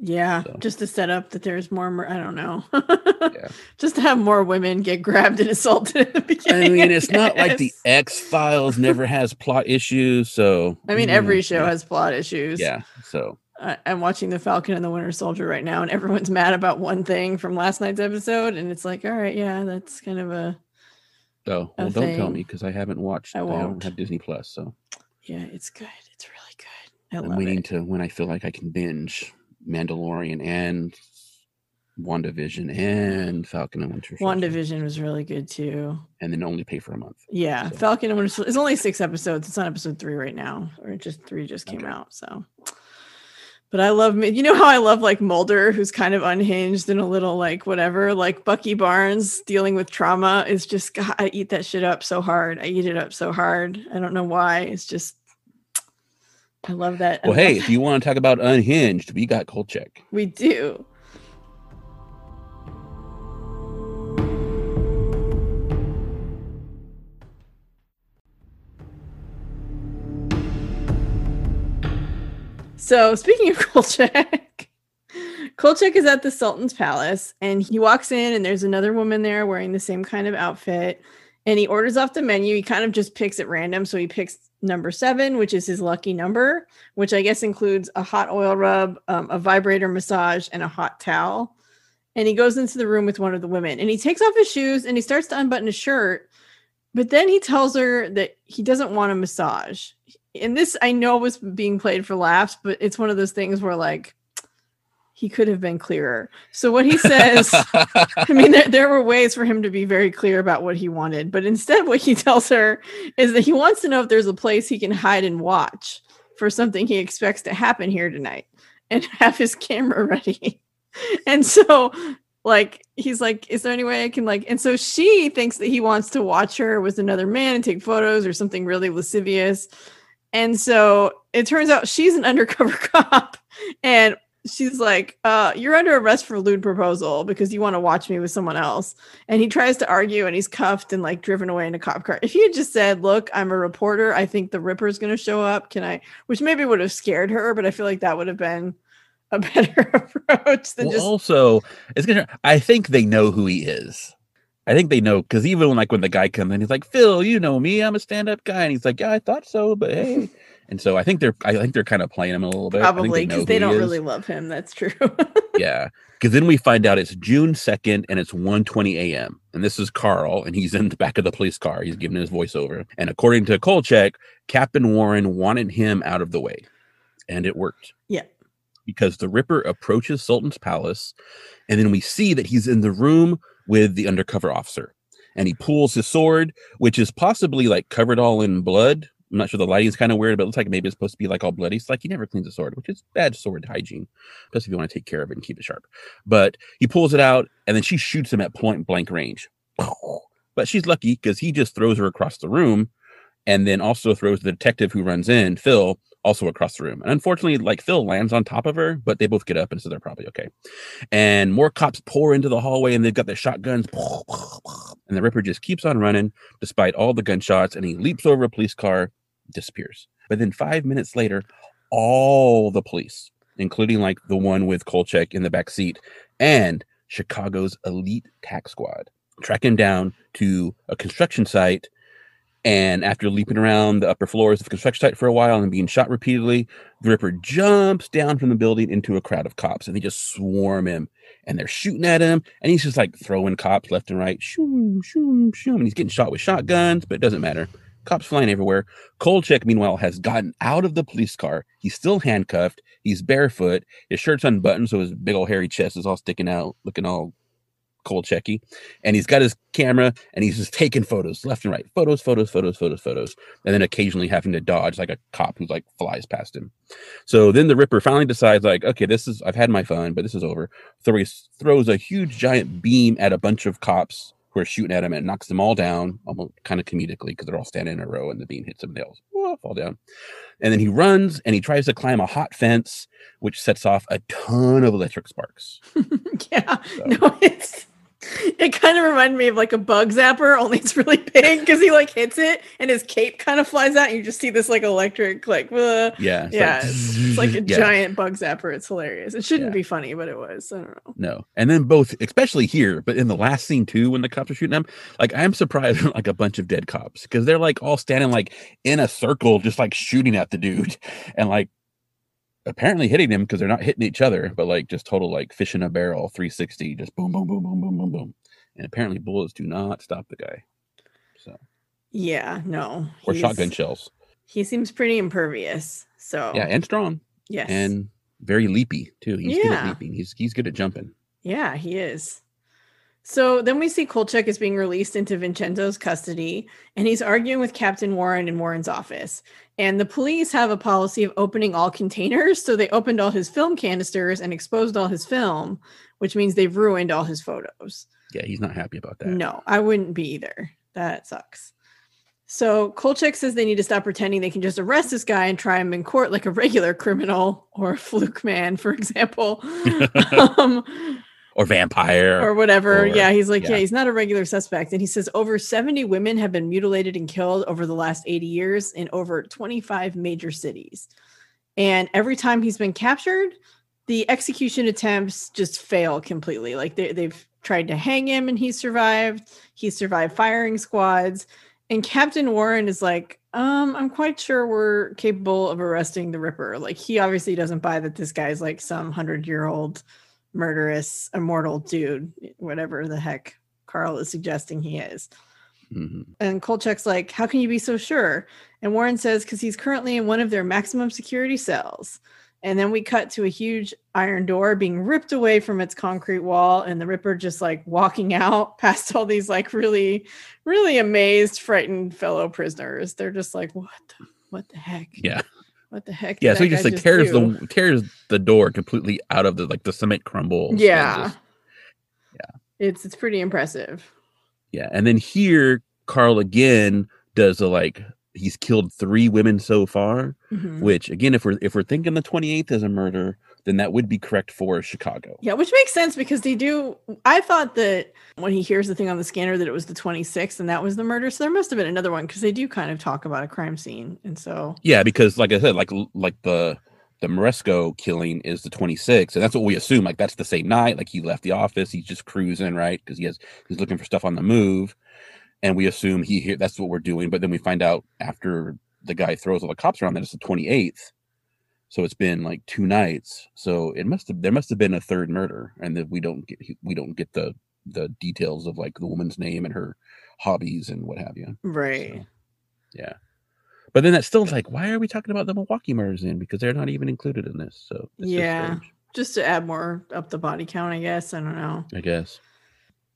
Yeah, So. just to set up that there's more. Mur- I don't know. Yeah. (laughs) Just to have more women get grabbed and assaulted at the I mean, it's not like the. X Files never has plot issues, so I mean, mm, every show yeah. has plot issues. Yeah, so I- I'm watching The Falcon and the Winter Soldier right now, and everyone's (laughs) mad about one thing from last night's episode, and it's like, all right, yeah, that's kind of a oh, A well, don't tell me because I haven't watched. I I, won't. don't have Disney Plus, so yeah, it's good. It's really good. I I'm love waiting it. to when I feel like I can binge Mandalorian and WandaVision and Falcon and Winter Soldier, WandaVision was really good too. and then only pay for a month. Yeah, So- Falcon and Winter Soldier. It's only six episodes. It's on episode three right now, or just three just came Okay. out. So, but I love me. You know how I love like Mulder, who's kind of unhinged and a little like whatever. Like Bucky Barnes dealing with trauma is just God, I eat that shit up so hard. I eat it up so hard. I don't know why. It's just I love that. Well, hey, if you want to talk about unhinged, we got Kolchak. we do. So speaking of (laughs) Kolchak, Kolchak is at the Sultan's palace and he walks in and there's another woman there wearing the same kind of outfit. And he orders off the menu. He kind of just picks at random. So he picks number seven, which is his lucky number, which I guess includes a hot oil rub, um, a vibrator massage, and a hot towel. And he goes into the room with one of the women and he takes off his shoes and he starts to unbutton his shirt. But then he tells her that he doesn't want a massage. And this I know was being played for laughs, but it's one of those things where like he could have been clearer. So what he says, I mean, there, there were ways for him to be very clear about what he wanted, but instead, what he (laughs) tells her is that he wants to know if there's a place he can hide and watch for something he expects to happen here tonight and (laughs) have his camera (laughs) ready. And so, like, he's like, Is there any way I can, like, and so she thinks that he wants to watch her with another man and take photos or something really lascivious. And so it turns out she's an (laughs) undercover cop and she's like, uh, you're under arrest for lewd proposal because you want to watch me with someone else. And he tries to argue and he's cuffed and like driven away in a cop car. If he had just said, Look, I'm a reporter, I think the Ripper's gonna show up. Can I which maybe would have scared her, but I feel like that would have been a (laughs) better (laughs) approach than well, just also, it's gonna. I think they know who he is. I think they know because even when like when the guy comes in, he's like, "Phil, you know me. I'm a stand-up guy," and he's like, "Yeah, I thought so, but hey." (laughs) And so I think they're I think they're kind of playing him a little bit. Probably because who they don't really love him. That's true. (laughs) yeah because then we find out it's june 2nd and it's 1.20 a.m and this is carl and he's in the back of the police car he's giving his voiceover and according to kolchak captain warren wanted him out of the way and it worked Yeah. because the ripper approaches sultan's palace and then we see that he's in the room with the undercover officer and he pulls his sword which is possibly like covered all in blood I'm not sure the lighting is kind of weird, but it looks like maybe it's supposed to be like all bloody. It's like he never cleans a sword, which is bad sword hygiene, especially if you want to take care of it and keep it sharp. But he pulls it out and then she shoots him at point blank range. (laughs) But she's lucky because he just throws her across the room and then also throws the detective who runs in, Phil, also across the room. And unfortunately, like Phil lands on top of her, but they both get up and so they're probably okay. And more cops pour into the hallway and they've got their shotguns. And the Ripper just keeps on running despite all the gunshots and he leaps over a police car, disappears. But then five minutes later, all the police, including like the one with Kolchak in the back seat and Chicago's elite TAC squad, track him down to a construction site. And after leaping around the upper floors of the construction site for a while and being shot repeatedly, the Ripper jumps down from the building into a crowd of cops and they just swarm him and they're shooting at him. And he's just like throwing cops left and right. Shoom, shoom, shoom. And he's getting shot with shotguns, but it doesn't matter. Cops flying everywhere. Kolchak, meanwhile, has gotten out of the police car. He's still handcuffed. He's barefoot. His shirt's unbuttoned, so his big old hairy chest is all sticking out, looking all Kolchaky. And he's got his camera and he's just taking photos left and right. Photos, photos, photos, photos, photos. And then occasionally having to dodge like a cop who like flies past him. So then the Ripper finally decides, like, okay, this is I've had my fun, but this is over. So he throws a huge giant beam at a bunch of cops shooting at him and knocks them all down, almost kind of comedically, because they're all standing in a row and the beam hits them, they all whoa, fall down. And then he runs and he tries to climb a hot fence, which sets off a ton of electric sparks. (laughs) yeah. So- No, it's (laughs) it kind of reminded me of like a bug zapper, only it's really big because he like hits it and his cape kind of flies out. And you just see this like electric, like, uh, Yeah. it's yeah, it's, it's like a (laughs) yeah. giant bug zapper. It's hilarious. It shouldn't Yeah. be funny, but it was. I don't know. No. And then both, especially here, but in the last scene too, when the cops are shooting them, like I'm surprised (laughs) like a bunch of dead cops because they're like all standing like in a circle, just like shooting at the dude and like apparently hitting him because they're not hitting each other, but like just total like fish in a barrel 360, just boom, boom, boom, boom, boom, boom, boom. And apparently bullets do not stop the guy. So, Yeah, no. or shotgun shells. He seems pretty impervious. So Yeah. And strong yes. and very leapy too. He's good at leaping. He's, he's good at jumping. Yeah, he is. So then we see Kolchak is being released into Vincenzo's custody, and he's arguing with Captain Warren in Warren's office. And the police have a policy of opening all containers. So they opened all his film canisters and exposed all his film, which means they've ruined all his photos. Yeah. He's not happy about that. No, I wouldn't be either. That sucks. So Kolchak says they need to stop pretending they can just arrest this guy and try him in court like a regular criminal or a fluke man, for example. (laughs) um, Or vampire. or whatever. or- yeah, he's like, yeah. yeah. he's not a regular suspect. And he says over 70 women have been mutilated and killed over the last 80 years in over 25 major cities. And every time he's been captured, the execution attempts just fail completely. Like they, they've tried to hang him and he survived. He survived firing squads. And Captain Warren is like, um, I'm quite sure we're capable of arresting the Ripper. Like he obviously doesn't buy that this guy's like some hundred year old murderous, immortal dude, whatever the heck Carl is suggesting he is. Mhm. And Kolchak's like, How can you be so sure? And Warren says, Because he's currently in one of their maximum security cells. And then we cut to a huge iron door being ripped away from its concrete wall, and the Ripper just like walking (laughs) out past all these like really, really amazed, frightened fellow prisoners. They're just like, What the, what the heck? Yeah. What the heck? Yeah, so he just like tears do?" the tears the door completely out of the like the cement crumbles. Yeah. just- It's it's pretty impressive. yeah, and then here Carl again does a like he's killed three women so far, Mhm. which again, if we're if we're thinking the twenty eighth is a murder, then that would be correct for Chicago. Yeah, which makes sense because they do. I thought that when he hears the thing on the scanner that it was the 26th and that was the murder. So there must have been another one because they do kind of talk about a crime scene. And so, Yeah, because like I said, like like the the Moresco killing is the 26th, and that's what we assume. Like that's the same night. Like he left the office, he's just cruising, right? Because he has he's looking for stuff on the move, and we assume he here. That's what we're doing. But then we find out after the guy throws all the cops around, that it's the 28th. So it's been like two nights. So it must have there must have been a third murder, and that we don't get we don't get the the details of like the woman's name and her hobbies and what have you. Right. So, yeah. But then that's still like, why are we talking about the Milwaukee murders in? Because they're not even included in this. So it's just Yeah. strange, Just to add more up the body count, I guess. I don't know. I guess.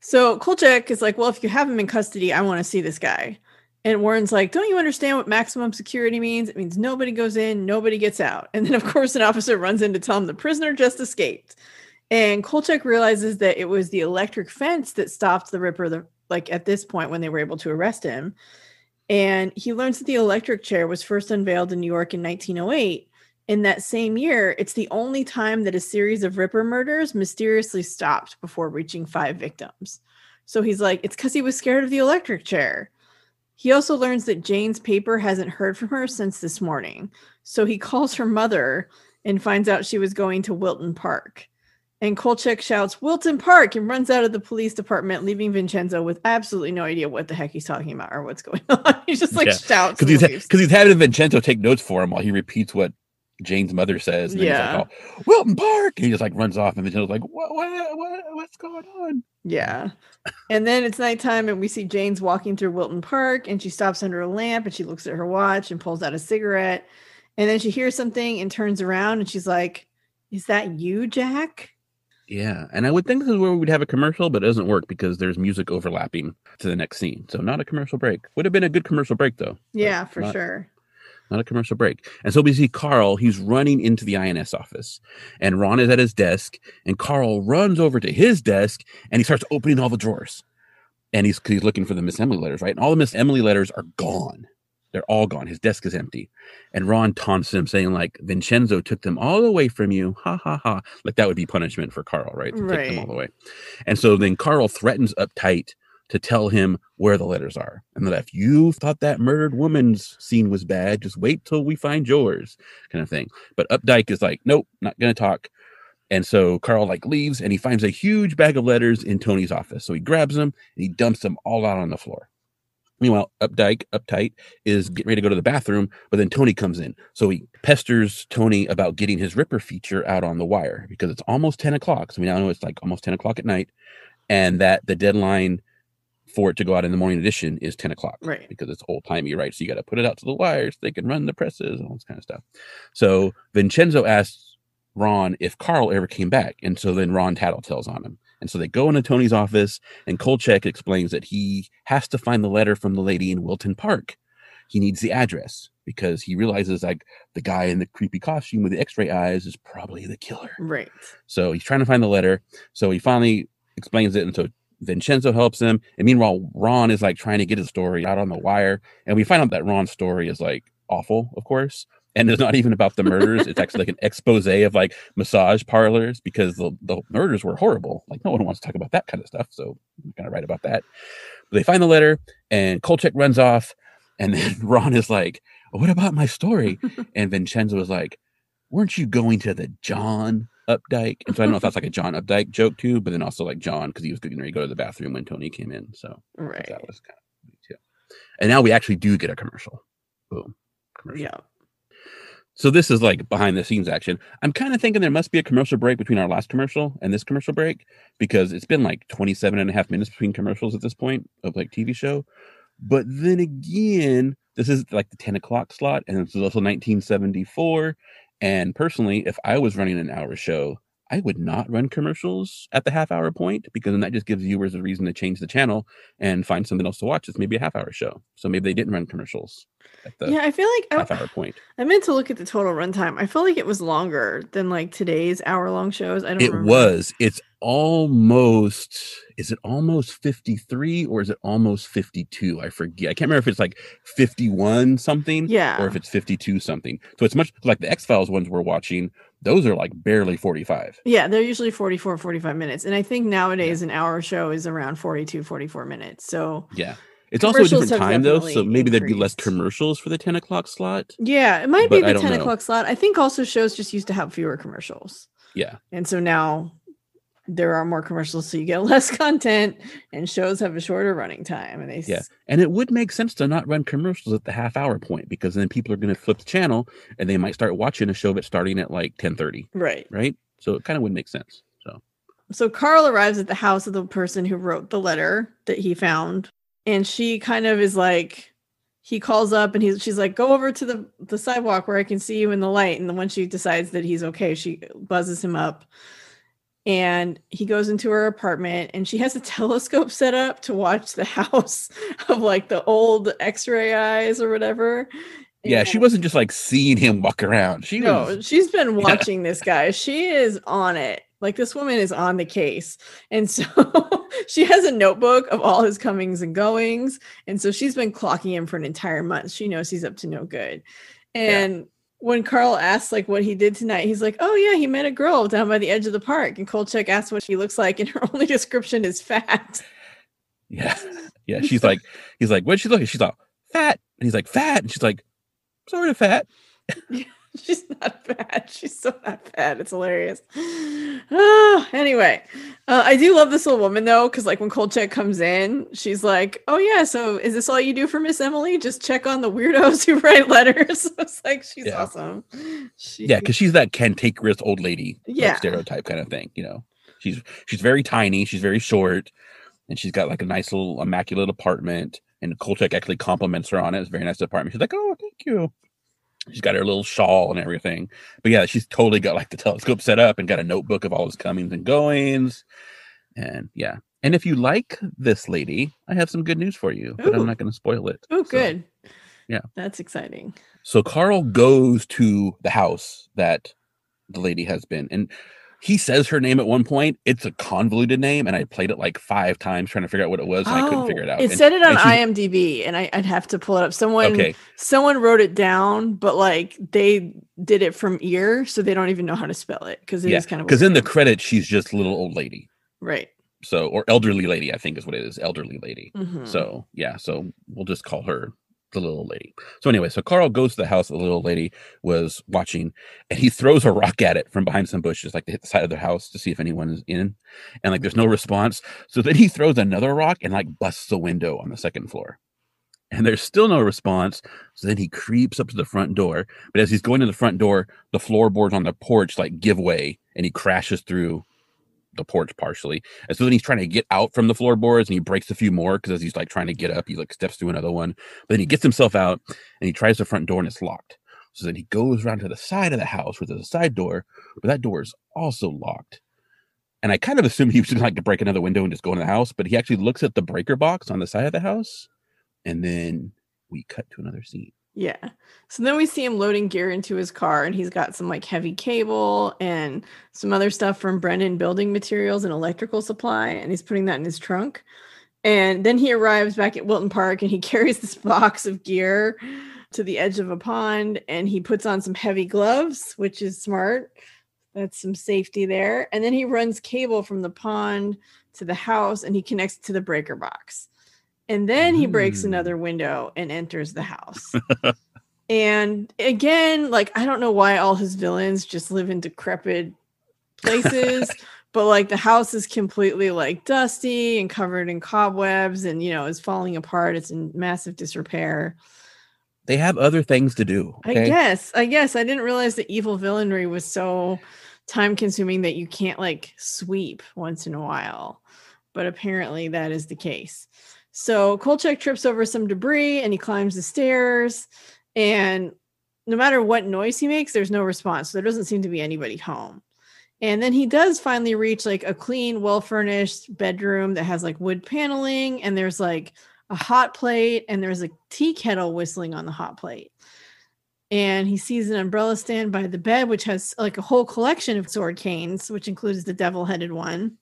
So Kolchak is like, well, if you have him in custody, I want to see this guy. And Warren's like, don't you understand what maximum security means? It means nobody goes in, nobody gets out. And then, of course, an officer runs in to tell him the prisoner just escaped. And Kolchak realizes that it was the electric fence that stopped the Ripper, the, like at this point when they were able to arrest him. And he learns that the electric chair was first unveiled in New York in 1908. In that same year, it's the only time that a series of Ripper murders mysteriously stopped before reaching five victims. So he's like, it's because he was scared of the electric chair. He also learns that Jane's paper hasn't heard from her since this morning. So he calls her mother and finds out she was going to Wilton Park. And Kolchak shouts, Wilton Park, and runs out of the police department, leaving Vincenzo with absolutely no idea what the heck he's talking about or what's going (laughs) on. he just like Yeah, shouts. Because he's because he's having Vincenzo take notes for him while he repeats what Jane's mother says. And Yeah. he's like, oh, Wilton Park. And he just like runs off, and Vincenzo's like, what, what, what, what's going on? Yeah. And then it's nighttime, and we see Jane's walking through Wilton Park, and she stops under a lamp and she looks at her watch and pulls out a cigarette. And then she hears something and turns around and she's like, Is that you, Jack? Yeah, and I would think this is where we would have a commercial, but it doesn't work because there's music overlapping to the next scene. So not a commercial break. Would have been a good commercial break though. Yeah, for not- sure. Not a commercial break. And so we see Carl, he's running into the INS office, and Ron is at his desk, and Carl runs over to his desk and he starts opening all the drawers. And he's he's looking for the Miss Emily letters, right? And all the Miss Emily letters are gone. They're all gone. His desk is empty. And Ron taunts him, saying, like, Vincenzo took them all away from you. Ha ha ha. Like that would be punishment for Carl, right? To take them all Right. away. And so then Carl threatens uptight to tell him where the letters are. And that if you thought that murdered woman's scene was bad, just wait till we find yours, kind of thing. But Updike is like, nope, not gonna talk. And so Carl like leaves and he finds a huge bag of letters in Tony's office. So he grabs them and he dumps them all out on the floor. Meanwhile, Updike, uptight, is getting ready to go to the bathroom, but then Tony comes in. So he pesters Tony about getting his Ripper feature out on the wire because it's almost 10 o'clock. So we now know it's like almost 10 o'clock at night, and that the deadline for it to go out in the morning edition is 10 o'clock Right. because it's old timey, right? So you got to put it out to the wires, they can run the presses and all this kind of stuff. So Vincenzo asks Ron if Carl ever came back. And so then Ron tattletales on him. And so they go into Tony's office, and Kolchak explains that he has to find the letter from the lady in Wilton Park. He needs the address because he realizes like the guy in the creepy costume with the x-ray eyes is probably the killer. Right. So he's trying to find the letter. So he finally explains it. And so Vincenzo helps him. And meanwhile, Ron is like trying to get his story out on the wire. And we find out that Ron's story is like awful, of course. And it's not even about the murders. it's actually like an expose of like massage parlors because the, the murders were horrible. Like no one wants to talk about that kind of stuff. So I'm going to write about that. But they find the letter and Kolchak runs off. And then (laughs) Ron is like, what about my story? (laughs) and Vincenzo is like, weren't you going to the John Updike? And so I don't know if that's like a John (laughs) Updike joke too, but then also like John because he was ready to go to the bathroom when Tony came in. So Right. that was kind of too. And now we actually do get a commercial. Boom. Commercial. Yeah. So this is like behind the scenes action. I'm kind of thinking there must be a commercial break between our last commercial and this commercial break because it's been like 27 and a half minutes between commercials at this point of like TV show. But then again, this is like the 10 o'clock slot and this is also 1974. And personally, if I was running an hour show, I would not run commercials at the half hour point because then that just gives viewers a reason to change the channel and find something else to watch. It's maybe a half hour show. So maybe they didn't run commercials the yeah, I feel like half I, hour point. I meant to look at the total runtime. I felt like it was longer than like today's hour long shows. I don't It remember. was. It's almost. Is it almost fifty three or is it almost fifty two? I forget. I can't remember if it's like fifty one something, Yeah. or if it's fifty two something. So it's much like the X Files ones we're watching. Those are like barely forty five. Yeah, they're usually 44, 45 minutes. And I think nowadays an hour show is around 42, 44 minutes. So Yeah, it's also a different time though, so maybe there'd be less commercials for the ten o'clock slot. yeah, it might be the 10 know. o'clock slot. I think also shows just used to have fewer commercials. Yeah, And so now there are more commercials, so you get (laughs) less content, and shows have a shorter running time. And they Yeah. And it would make sense to not run commercials at the half hour point because then people are going to flip the channel and they might start watching a show that's starting at like 10:30, right. right? So it kind of would make sense. So So Carl arrives at the house of the person who wrote the letter that he found, and she kind of is like, he calls up and he's she's like, go over to the the sidewalk where I can see you in the light. And then when she decides that he's okay, she buzzes him up, and he goes into her apartment, and she has a (laughs) telescope set up to watch the house (laughs) of like the old X-ray eyes or whatever. Yeah, she wasn't just like seeing him walk around. She no, was she's been (laughs) Yeah. watching this guy. She is on it. Like this woman is on the case. And so (laughs) she has a notebook of all his comings and goings. And so she's been clocking him for an entire month. She knows he's up to no good. And when Carl asks like what he did tonight, he's like, Oh yeah, he met a girl down by the edge of the park. And Kolchak asks what she looks like, and her (laughs) only description is fat. Yeah. Yeah. She's like, he's like, what'd she look at? She's like, fat. And he's like, fat. And she's like, sort of fat. (laughs) She's not fat. She's so not fat. It's hilarious. Ah, (sighs) anyway, uh, I do love this little woman though, because like when Kolchak comes in, she's like, "Oh yeah, so is this all you do for Miss Emily? Just check on the weirdos who (laughs) write letters." (laughs) it's like she's Yeah. awesome. She, Yeah, because she's that cantankerous old lady like, Yeah. stereotype kind of thing. You know, she's she's very tiny, she's very short, and she's got like a nice little immaculate apartment. And Kolchak actually compliments her on it. It's a very nice apartment. She's like, "Oh, thank you." She's got her little shawl and everything. But yeah, she's totally got like the telescope set up and got a notebook of all his comings and goings. And yeah. And if you like this lady, I have some good news for you, but I'm not going to spoil it. oh So- good. yeah. that's exciting. So Carl goes to the house that the lady has been, and he says her name at one point. It's a convoluted name, and I played it like five times trying to figure out what it was, and I couldn't figure it out. Oh, It And- said it on IMDb, and I, I'd have to pull it up. Someone Okay, someone wrote it down, but like they did it from ear, so they don't even know how to spell it because it is yeah, kind of because in the credits she's just little old lady, right. so or elderly lady, I think is what it is, elderly lady. Mhm. So yeah, so we'll just call her the little lady. So anyway, so Carl goes to the house the little lady was watching, and he throws a rock at it from behind some bushes, like to hit the side of the house to see if anyone is in, and like there's no response. So then he throws another rock and like busts the window on the second floor. And there's still no response. So then he creeps up to the front door. But as he's going to the front door, the floorboards on the porch like give way and he crashes through the porch partially. And so then he's trying to get out from the floorboards and he breaks a few more because as he's like trying to get up, he like steps through another one. But then he gets himself out and he tries the front door and it's locked. So then he goes around to the side of the house where there's a side door, but that door is also locked. And I kind of assume he was just like to break another window and just go in the house, but he actually looks at the breaker box on the side of the house, and then we cut to another scene. Yeah. So then we see him loading gear into his car, and he's got some like heavy cable and some other stuff from Brendan building Materials and Electrical Supply, and he's putting that in his trunk. And then he arrives back at Wilton Park and he (laughs) carries this box of gear to the edge of a pond and he puts on some heavy gloves, which is smart. That's some safety there. And then he runs cable from the pond to the house and he connects to the breaker box. And then he breaks Mm. another window and enters the house. (laughs) and again, like I don't know why all his villains just live in decrepit places, (laughs) but like the house is completely like dusty and covered in cobwebs and you know is falling apart. It's in massive disrepair. They have other things to do. I guess. I guess I didn't realize that evil villainry was so time consuming that you can't like sweep once in a while. But apparently that is the case. So Kolchak trips over some debris and he climbs the stairs. And no matter what noise he makes, there's no response. So there doesn't seem to be anybody home. And then he does finally reach like a clean, well furnished bedroom that has like wood paneling and there's like a hot plate and there's a tea kettle whistling on the hot plate. And he sees an umbrella stand by the bed, which has like a whole collection of sword canes, which includes the devil headed one.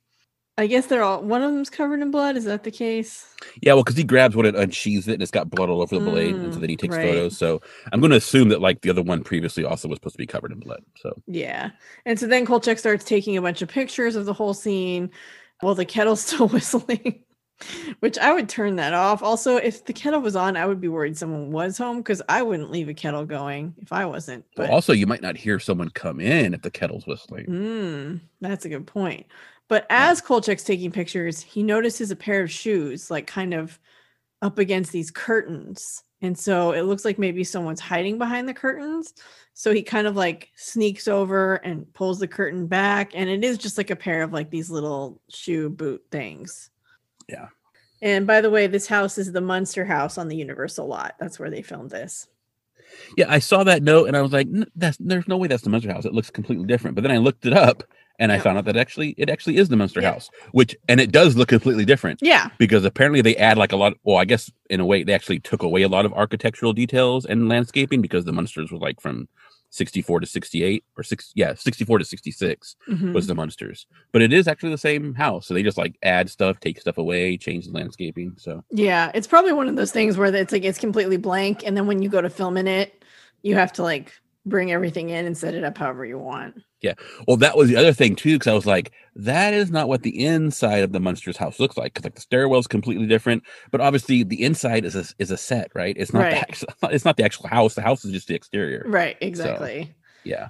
I guess they're all one of them's covered in blood. Is that the case? Yeah, well, because he grabs one and unsheathes it, and it's got blood all over the blade, and so Mm, then he takes right. photos. So I'm going to assume that like the other one previously also was supposed to be covered in blood. So Yeah. And so then Kolchak starts taking a bunch of pictures of the whole scene while the kettle's (laughs) still whistling, which I would turn that off. Also, if the kettle was on, I would be worried someone was home because I wouldn't leave a kettle going if I wasn't. Well, also, you might not hear someone come in if the kettle's whistling. Mm, that's a good point. But as Kolchak's taking pictures, he notices a pair of shoes, like kind of up against these curtains. And so it looks like maybe someone's hiding behind the curtains. So he kind of like sneaks over and pulls the curtain back. And it is just like a pair of like these little shoe boot things. Yeah. And by the way, this house is the Munster house on the Universal lot. That's where they filmed this. Yeah, I saw that note and I was like, "That's there's no way that's the Munster house. It looks completely different." But then I looked it up and I found out that actually it actually is the Munster Yeah. house, which and it does look completely different Yeah. because apparently they add like a lot. Well, I guess in a way they actually took away a lot of architectural details and landscaping because the Munsters were like from 64 to 68 or six yeah 64 to 66 Mhm. was the Munsters, but it is actually the same house. So they just like add stuff, take stuff away, change the landscaping. So Yeah, it's probably one of those things where it's like it's completely blank, and then when you go to film in it, you have to like bring everything in and set it up however you want. Yeah. Well, that was the other thing too, because I was like, that is not what the inside of the Munsters house looks like. Because like the stairwell is completely different, but obviously the inside is a is a set, right? It's not Right. the actual, (laughs) it's not the actual house. The house is just the exterior. Right, exactly. Yeah,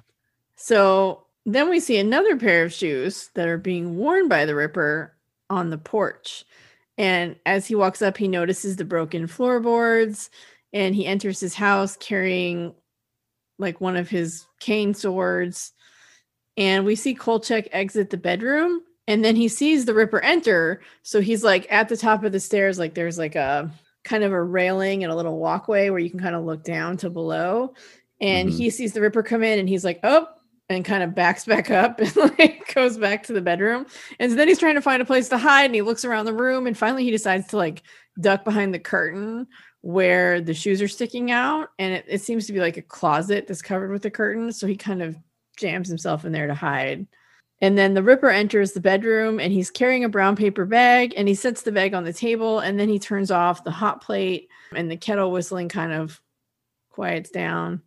So then we see another pair of shoes that are being worn by the Ripper on the porch. And as he walks up, he notices the broken floorboards and he enters his house carrying like one of his cane swords. And we see Kolchak exit the bedroom and then he sees the Ripper enter. So he's like at the top of the stairs, like there's like a kind of a railing and a little walkway where you can kind of look down to below. And Mhm. he sees the Ripper come in and he's like, oh, and kind of backs back up (laughs) and like goes back to the bedroom. And so then he's trying to find a place to hide and he looks around the room and finally he decides to like duck behind the curtain where the shoes are sticking out. And it, it seems to be like a closet that's covered with a curtain. So he kind of jams himself in there to hide. And then the Ripper enters the bedroom and he's carrying a brown paper bag and he sets the bag on the table and then he turns off the hot plate and the kettle whistling kind of quiets down.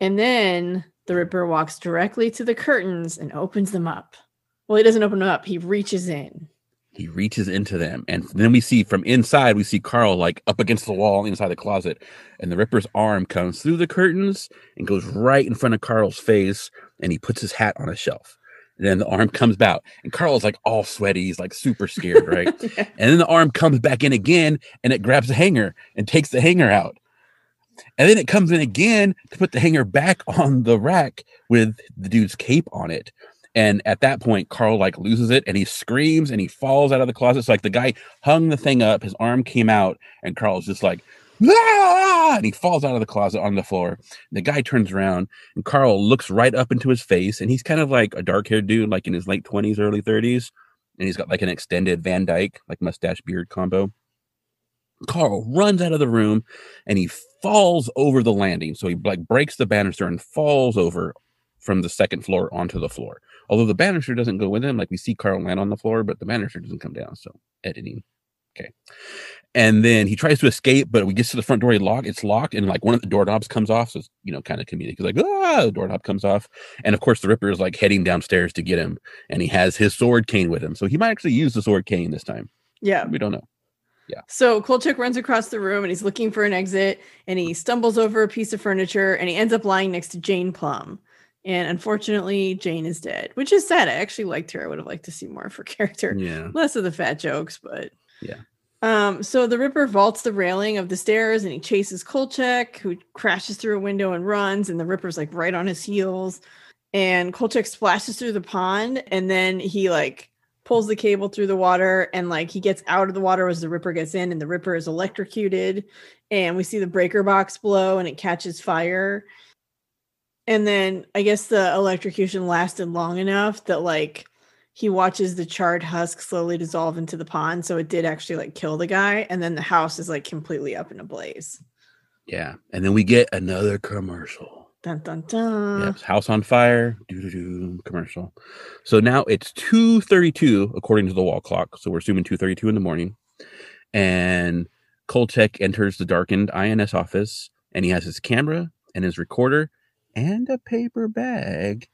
And then the Ripper walks directly to the curtains and opens them up. Well, he doesn't open them up, he reaches in. He reaches into them, and then we see from inside we see Carl like up against the wall inside the closet, and the Ripper's arm comes through the curtains and goes right in front of Carl's face, and he puts his hat on a shelf. And then the arm comes out, and Carl's like all sweaty. He's like super scared, (laughs) right? Yeah. And then the arm comes back in again and it grabs the hanger and takes the hanger out. And then it comes in again to put the hanger back on the rack with the dude's cape on it. And at that point, Carl like loses it and he screams and he falls out of the closet. So like the guy hung the thing up, his arm came out, and Carl's just like, ah! and he falls out of the closet on the floor. the guy turns around and Carl looks right up into his face, and he's kind of like a dark haired dude, like in his late 20s, early 30s and he's got like an extended Van Dyke, like mustache beard combo. Carl runs out of the room and he falls over the landing. So he like breaks the banister and falls over from the second floor onto the floor. Although the banister doesn't go with him, like we see Carl land on the floor, but the banister doesn't come down. So editing. Okay. And then he tries to escape, but we get to the front door, he lock, it's locked, and like one of the doorknobs comes off. So it's you know kind of comedic. He's like, ah, the doorknob comes off. And of course the Ripper is like heading downstairs to get him and he has his sword cane with him. So he might actually use the sword cane this time. Yeah. We don't know. Yeah. So Kolchak runs across the room and he's looking for an exit and he stumbles over a piece of furniture and he ends up lying next to Jane Plum. And unfortunately, Jane is dead, which is sad. I actually liked her. I would have liked to see more of her (laughs) character. Yeah. Less of the fat jokes, but Yeah. Um, so the Ripper vaults the railing of the stairs and he chases Kolchak, who crashes through a window and runs, and the Ripper's like right on his heels. And Kolchak splashes through the pond, and then he like pulls the cable through the water, and like he gets out of the water as the Ripper gets in, and the Ripper is electrocuted. And we see the breaker box blow and it catches fire. And then I guess the electrocution lasted long enough that like he watches the charred husk slowly dissolve into the pond. So it did actually like kill the guy. And then the house is like completely up in a blaze. Yeah. And then we get another commercial. Dun dun dun. Yep. House on fire. Doo doo doo. Commercial. So now it's 2:32 according to the wall clock. So we're assuming 2:32 in the morning. And Kolchak enters the darkened INS office and he has his camera and his recorder and a paper bag.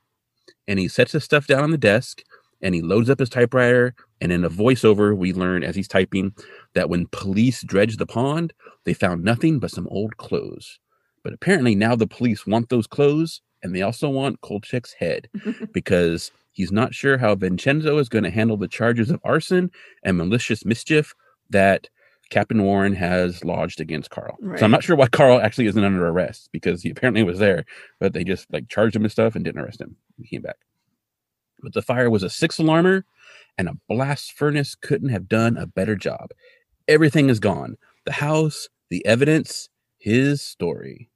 And he sets his stuff down on the desk and he loads up his typewriter. And in a voiceover, we learn as he's typing that when police dredged the pond, they found nothing but some old clothes. But apparently now the police want those clothes and they also want Kolchak's head (laughs) because He's not sure how Vincenzo is going to handle the charges of arson and malicious mischief that Captain Warren has lodged against Carl. Right. So I'm not sure why Carl actually isn't under arrest because he apparently was there, but they just like charged him and stuff and didn't arrest him. He came back. But the fire was a six alarmer and a blast furnace couldn't have done a better job. Everything is gone the house, the evidence, his story.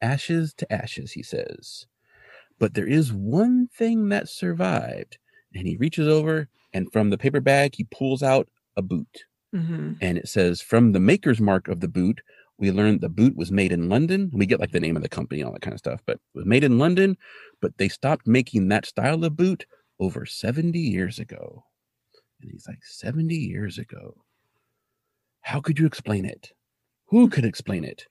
Ashes to ashes, he says. But there is one thing that survived. And he reaches over and from the paper bag, he pulls out a boot. Hmm And it says, from the maker's mark of the boot, we learned the boot was made in London. We get like the name of the company all that kind of stuff, but it was made in London. But they stopped making that style of boot over 70 years ago. And he's like, 70 years ago. How could you explain it? Who could explain it?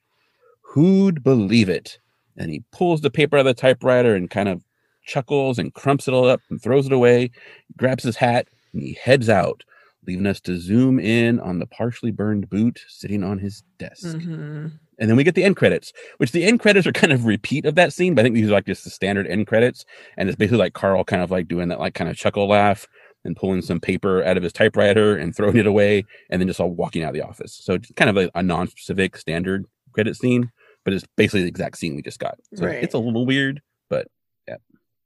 Who'd believe it? And he pulls the paper out of the typewriter and kind of chuckles and crumps it all up and throws it away, grabs his hat, and he heads out, leaving us to zoom in on the partially burned boot sitting on his desk. hmm And then we get the end credits, which the end credits are kind of repeat of that scene, but I think these are like just the standard end credits. And it's basically like Carl kind of like doing that like kind of chuckle laugh and pulling some paper out of his typewriter and throwing it away and then just all walking out of the office. So it's kind of a, a non-specific standard credit scene, but it's basically the exact scene we just got. So Right. it's a little weird, but yeah,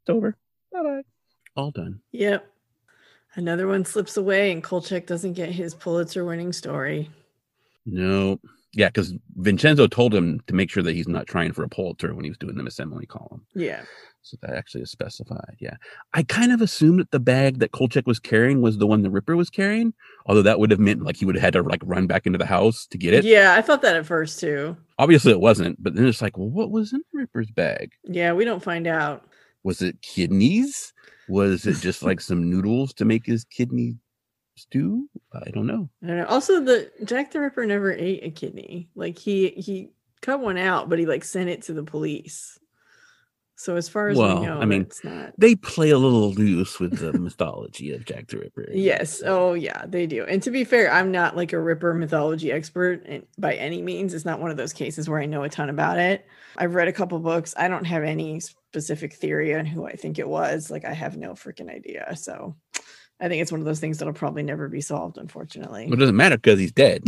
it's over. Bye bye. All done. Yep. Another one slips away, and Kolchak doesn't get his Pulitzer winning story. No. Yeah, because Vincenzo told him to make sure that he's not trying for a Pulitzer when he was doing the Miss Emily column. Yeah. So that actually is specified. Yeah. I kind of assumed that the bag that Kolchak was carrying was the one the Ripper was carrying, although that would have meant like he would have had to like run back into the house to get it. Yeah, I thought that at first too. Obviously it wasn't, but then it's like, well, what was in the Ripper's bag? Yeah, we don't find out. Was it kidneys? Was it just like (laughs) some noodles to make his kidney stew? I don't know. I don't know. Also, the Jack the Ripper never ate a kidney. Like he he cut one out, but he like sent it to the police. So as far as Well, we know, I mean, it's not. They play a little loose with the mythology of Jack the Ripper. Yes. Oh, yeah, they do. And to be fair, I'm not like a Ripper mythology expert and by any means. It's not one of those cases where I know a ton about it. I've read a couple books. I don't have any specific theory on who I think it was. Like I have no freaking idea. So I think it's one of those things that'll probably never be solved, unfortunately. Well, it doesn't matter because he's dead.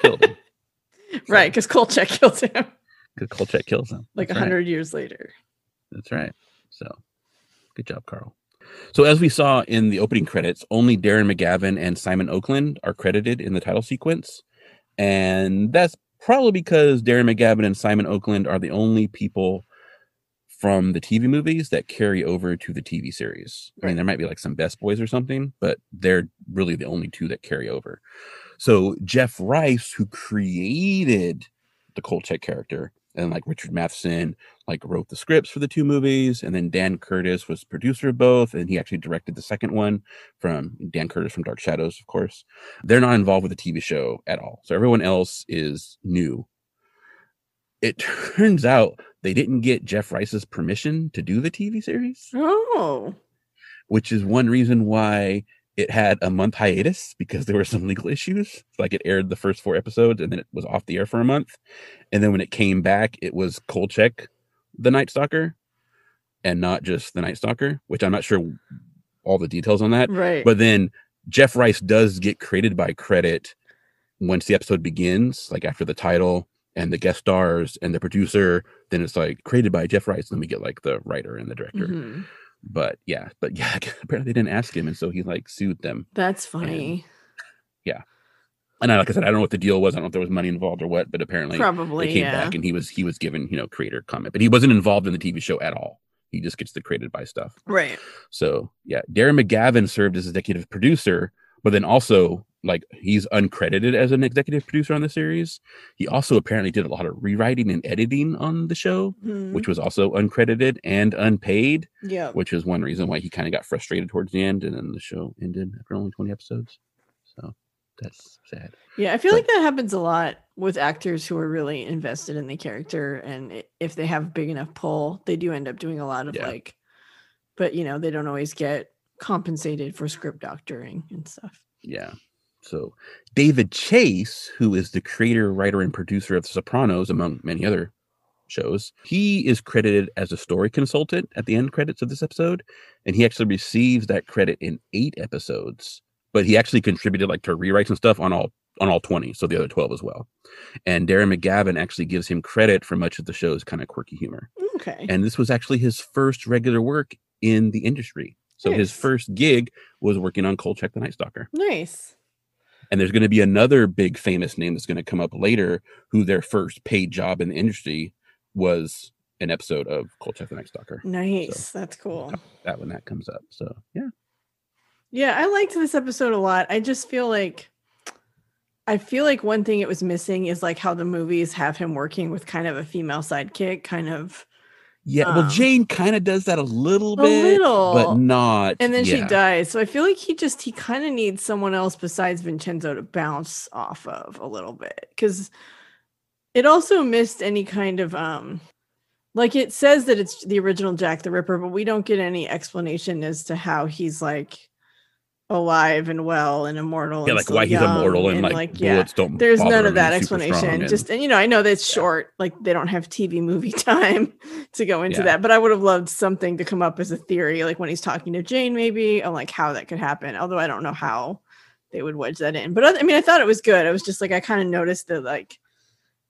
Killed him. (laughs) right, because Kolchak killed him (laughs) Because Kolchak kills him. like a That's right. hundred years later. That's right. So good job, Carl. So as we saw in the opening credits, only Darren McGavin and Simon Oakland are credited in the title sequence. And that's probably because Darren McGavin and Simon Oakland are the only people from the TV movies that carry over to the TV series. I mean, there might be like some best boys or something, but they're really the only two that carry over. So Jeff Rice, who created the Kolchak character, and like Richard Matheson, like wrote the scripts for the two movies, and then Dan Curtis was producer of both, and he actually directed the second one from Dan Curtis from Dark Shadows, of course. They're not involved with the TV show at all, so everyone else is new. It turns out they didn't get Jeff Rice's permission to do the TV series, Oh, which is one reason why it had a month hiatus because there were some legal issues. Like it aired the first four episodes and then it was off the air for a month. And then when it came back, it was Kolchak, the Night Stalker, and not just the Night Stalker, which I'm not sure all the details on that. right. But then Jeff Rice does get created by credit once the episode begins, like after the title and the guest stars and the producer. Then it's like created by Jeff Rice. Then we get like the writer and the director. Mhm. But yeah, but yeah, (laughs) apparently they didn't ask him, and so he like sued them. That's funny. Yeah. And I, like I said, I don't know what the deal was. I don't know if there was money involved or what, but apparently Probably, they came yeah. back and he was he was given you know creator comment, but he wasn't involved in the TV show at all. He just gets the created by stuff. Right. So yeah, Darren McGavin served as executive producer, but then also like he's uncredited as an executive producer on the series. He also apparently did a lot of rewriting and editing on the show, Mhm. which was also uncredited and unpaid, yeah. which is one reason why he kind of got frustrated towards the end, and then the show ended after only twenty episodes. So that's sad. Yeah, I feel But- like that happens a lot with actors who are really invested in the character, and if they have big enough pull, they do end up doing a lot of Yeah. like, but you know, they don't always get compensated for script doctoring and stuff. Yeah. So David Chase, who is the creator, writer, and producer of The Sopranos, among many other shows. He is credited as a story consultant at the end credits of this episode, and he actually receives that credit in eight episodes. But he actually contributed like to rewrites and stuff on all on all 20, so the other 12 as well. And Darren McGavin actually gives him credit for much of the show's kind of quirky humor. Okay. And this was actually his first regular work in the industry. So his first gig was working on Kolchak the Night Stalker. nice. And there's going to be another big famous name that's going to come up later who their first paid job in the industry was an episode of Kolchak the Night Stalker. Nice. That's cool. That when that comes up. So yeah. Yeah, I liked this episode a lot. I just feel like I feel like one thing it was missing is like how the movies have him working with kind of a female sidekick, kind of Yeah. well, Um, Jane kind of does that a little a bit, little. but not. and then she dies. So I feel like he just he kind of needs someone else besides Vincenzo to bounce off of a little bit because it also missed any kind of um like it says that it's the original Jack the Ripper, but we don't get any explanation as to how he's like alive and well and immortal. Yeah, and like why he's immortal and, like, yeah. bullets don't. There's none of that he's super strong explanation. and- Just and you know, I know that's Yeah. short. Like they don't have TV movie (laughs) time to go into Yeah. that. But I would have loved something to come up as a theory, like when he's talking to Jane, maybe, on like how that could happen. Although I don't know how they would wedge that in. But I mean, I thought it was good. I was just like I kind of noticed that like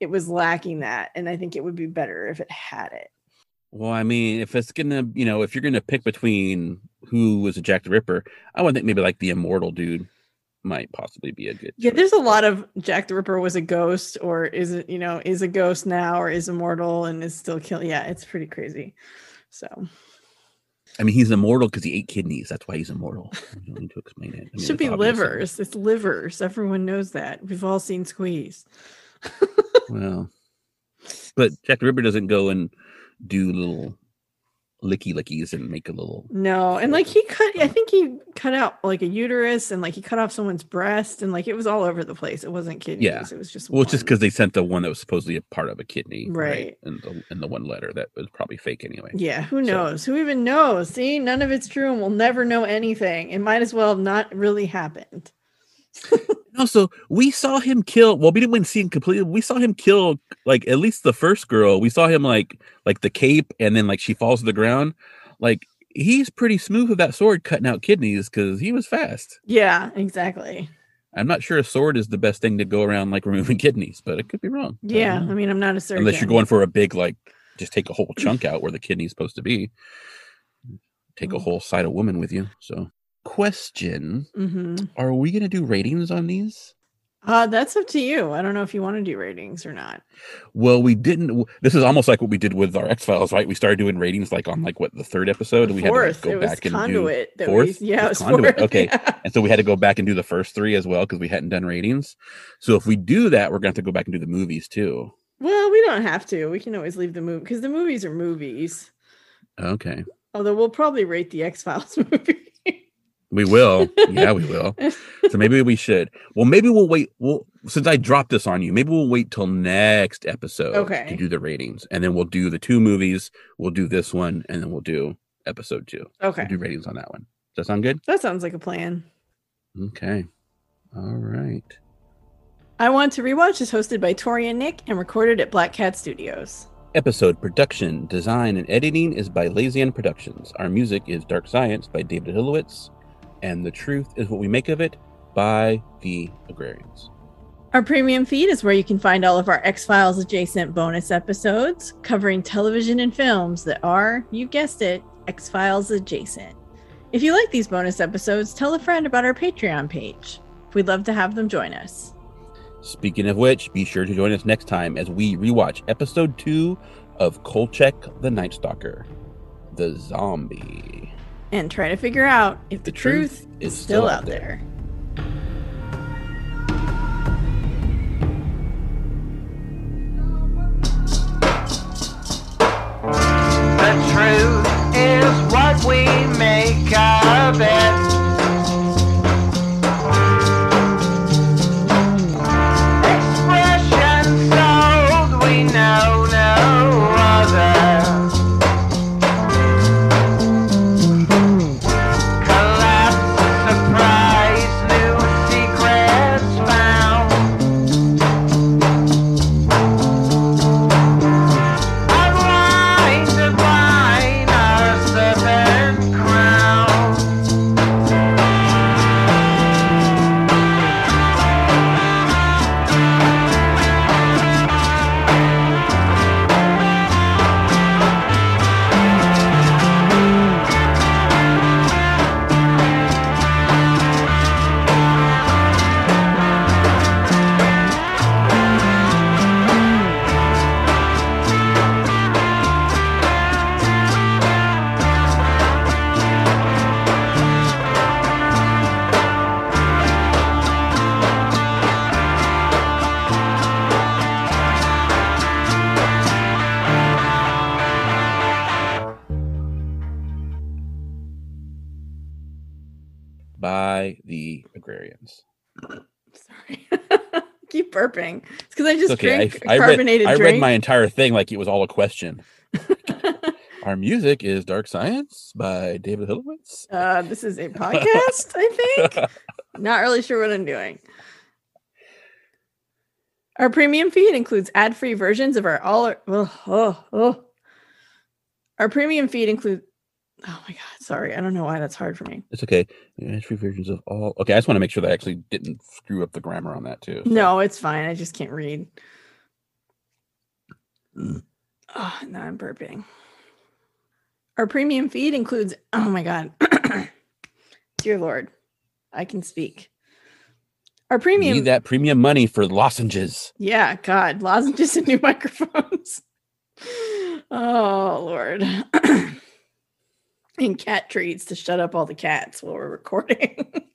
it was lacking that, and I think it would be better if it had it. Well, I mean, if it's gonna, you know, if you're gonna pick between who was a Jack the Ripper, I would think maybe like the immortal dude might possibly be a good. Yeah, choice. there's a lot of Jack the Ripper was a ghost, or is it, you know, is a ghost now, or is immortal and is still killing. Yeah, it's pretty crazy. So I mean, he's immortal because he ate kidneys. That's why he's immortal. You don't need to explain it. I it mean, should be livers. It's livers. Everyone knows that. We've all seen Squeeze. (laughs) Well, but Jack the Ripper doesn't go and do little licky lickies and make a little. No, and like he cut, I uh-huh. think he cut out like a uterus and like he cut off someone's breast and like it was all over the place. It wasn't kidneys. Yeah. It was just Well, it's just because they sent the one that was supposedly a part of a kidney, Right. And the and the one letter that was probably fake anyway. Yeah, who So- knows? Who even knows? See, none of it's true, and we'll never know anything. It might as well have not really happened. (laughs) Also, we saw him kill. Well, we didn't see him completely. We saw him kill like at least the first girl. We saw him like like the cape, and then like she falls to the ground. Like he's pretty smooth with that sword, cutting out kidneys because he was fast. Yeah, exactly. I'm not sure a sword is the best thing to go around like (laughs) removing kidneys, but it could be wrong. Yeah, know. I mean, I'm not a surgeon. unless you're going for a big like just take a whole chunk out where the kidney's supposed to be. Take a Mm. whole side of woman with you. So, question: hmm Are we going to do ratings on these? Uh, that's up to you. I don't know if you want to do ratings or not. Well, we didn't. This is almost like what we did with our X Files, right? We started doing ratings like on like what the third episode, and we fourth, had to like, it go was back and do. conduit. that fourth? We, (laughs) yeah, It was Conduit, fourth. okay. yeah. And so we had to go back and do the first three as well because we hadn't done ratings. So if we do that, we're going to have to go back and do the movies too. Well, we don't have to. We can always leave the movie because the movies are movies. Okay, Although we'll probably rate the X Files (laughs) movie. We will. yeah, we will. So maybe we should. Well, maybe we'll wait. Well, since I dropped this on you, maybe we'll wait till next episode Okay. to do the ratings, and then we'll do the two movies. We'll do this one, and then we'll do episode two. okay, We'll do ratings on that one. Does that sound good? that sounds like a plan. Okay. All right. I Want to Rewatch is hosted by Tori and Nick and recorded at Black Cat Studios. Episode production, design, and editing is by Lazian Productions. Our music is Dark Science by David Hilowitz, and The Truth is What We Make of It by The Agrarians. Our premium feed is where you can find all of our X Files adjacent bonus episodes covering television and films that are, you guessed it, X Files adjacent. If you like these bonus episodes, tell a friend about our Patreon page. We'd love to have them join us. Speaking of which, be sure to join us next time as we rewatch episode two of Kolchak the Night Stalker, The Zombie. And try to figure out if the, The truth, truth is is still still out out there. The truth is what we make of it. Okay. drank I, I, read, I read my entire thing like it was all a question. (laughs) Our music is Dark Science by David Hilowitz. uh, this is a podcast, I think. (laughs) Not really sure what I'm doing. Our premium feed includes ad-free versions of our all. Our, oh, oh, oh. Our premium feed includes. Oh my god! Sorry, I don't know why that's hard for me. It's okay. There's free versions of all. Okay, I just want to make sure that I actually didn't screw up the grammar on that too. so- No, it's fine. I just can't read. Mm. Oh, now I'm burping. Our premium feed includes. (clears throat) Oh my god, (coughs) dear Lord, I can speak. Our premium. need that premium money for lozenges. Yeah, God, lozenges (laughs) and new microphones. (laughs) oh Lord. (coughs) and cat treats to shut up all the cats while we're recording. (laughs)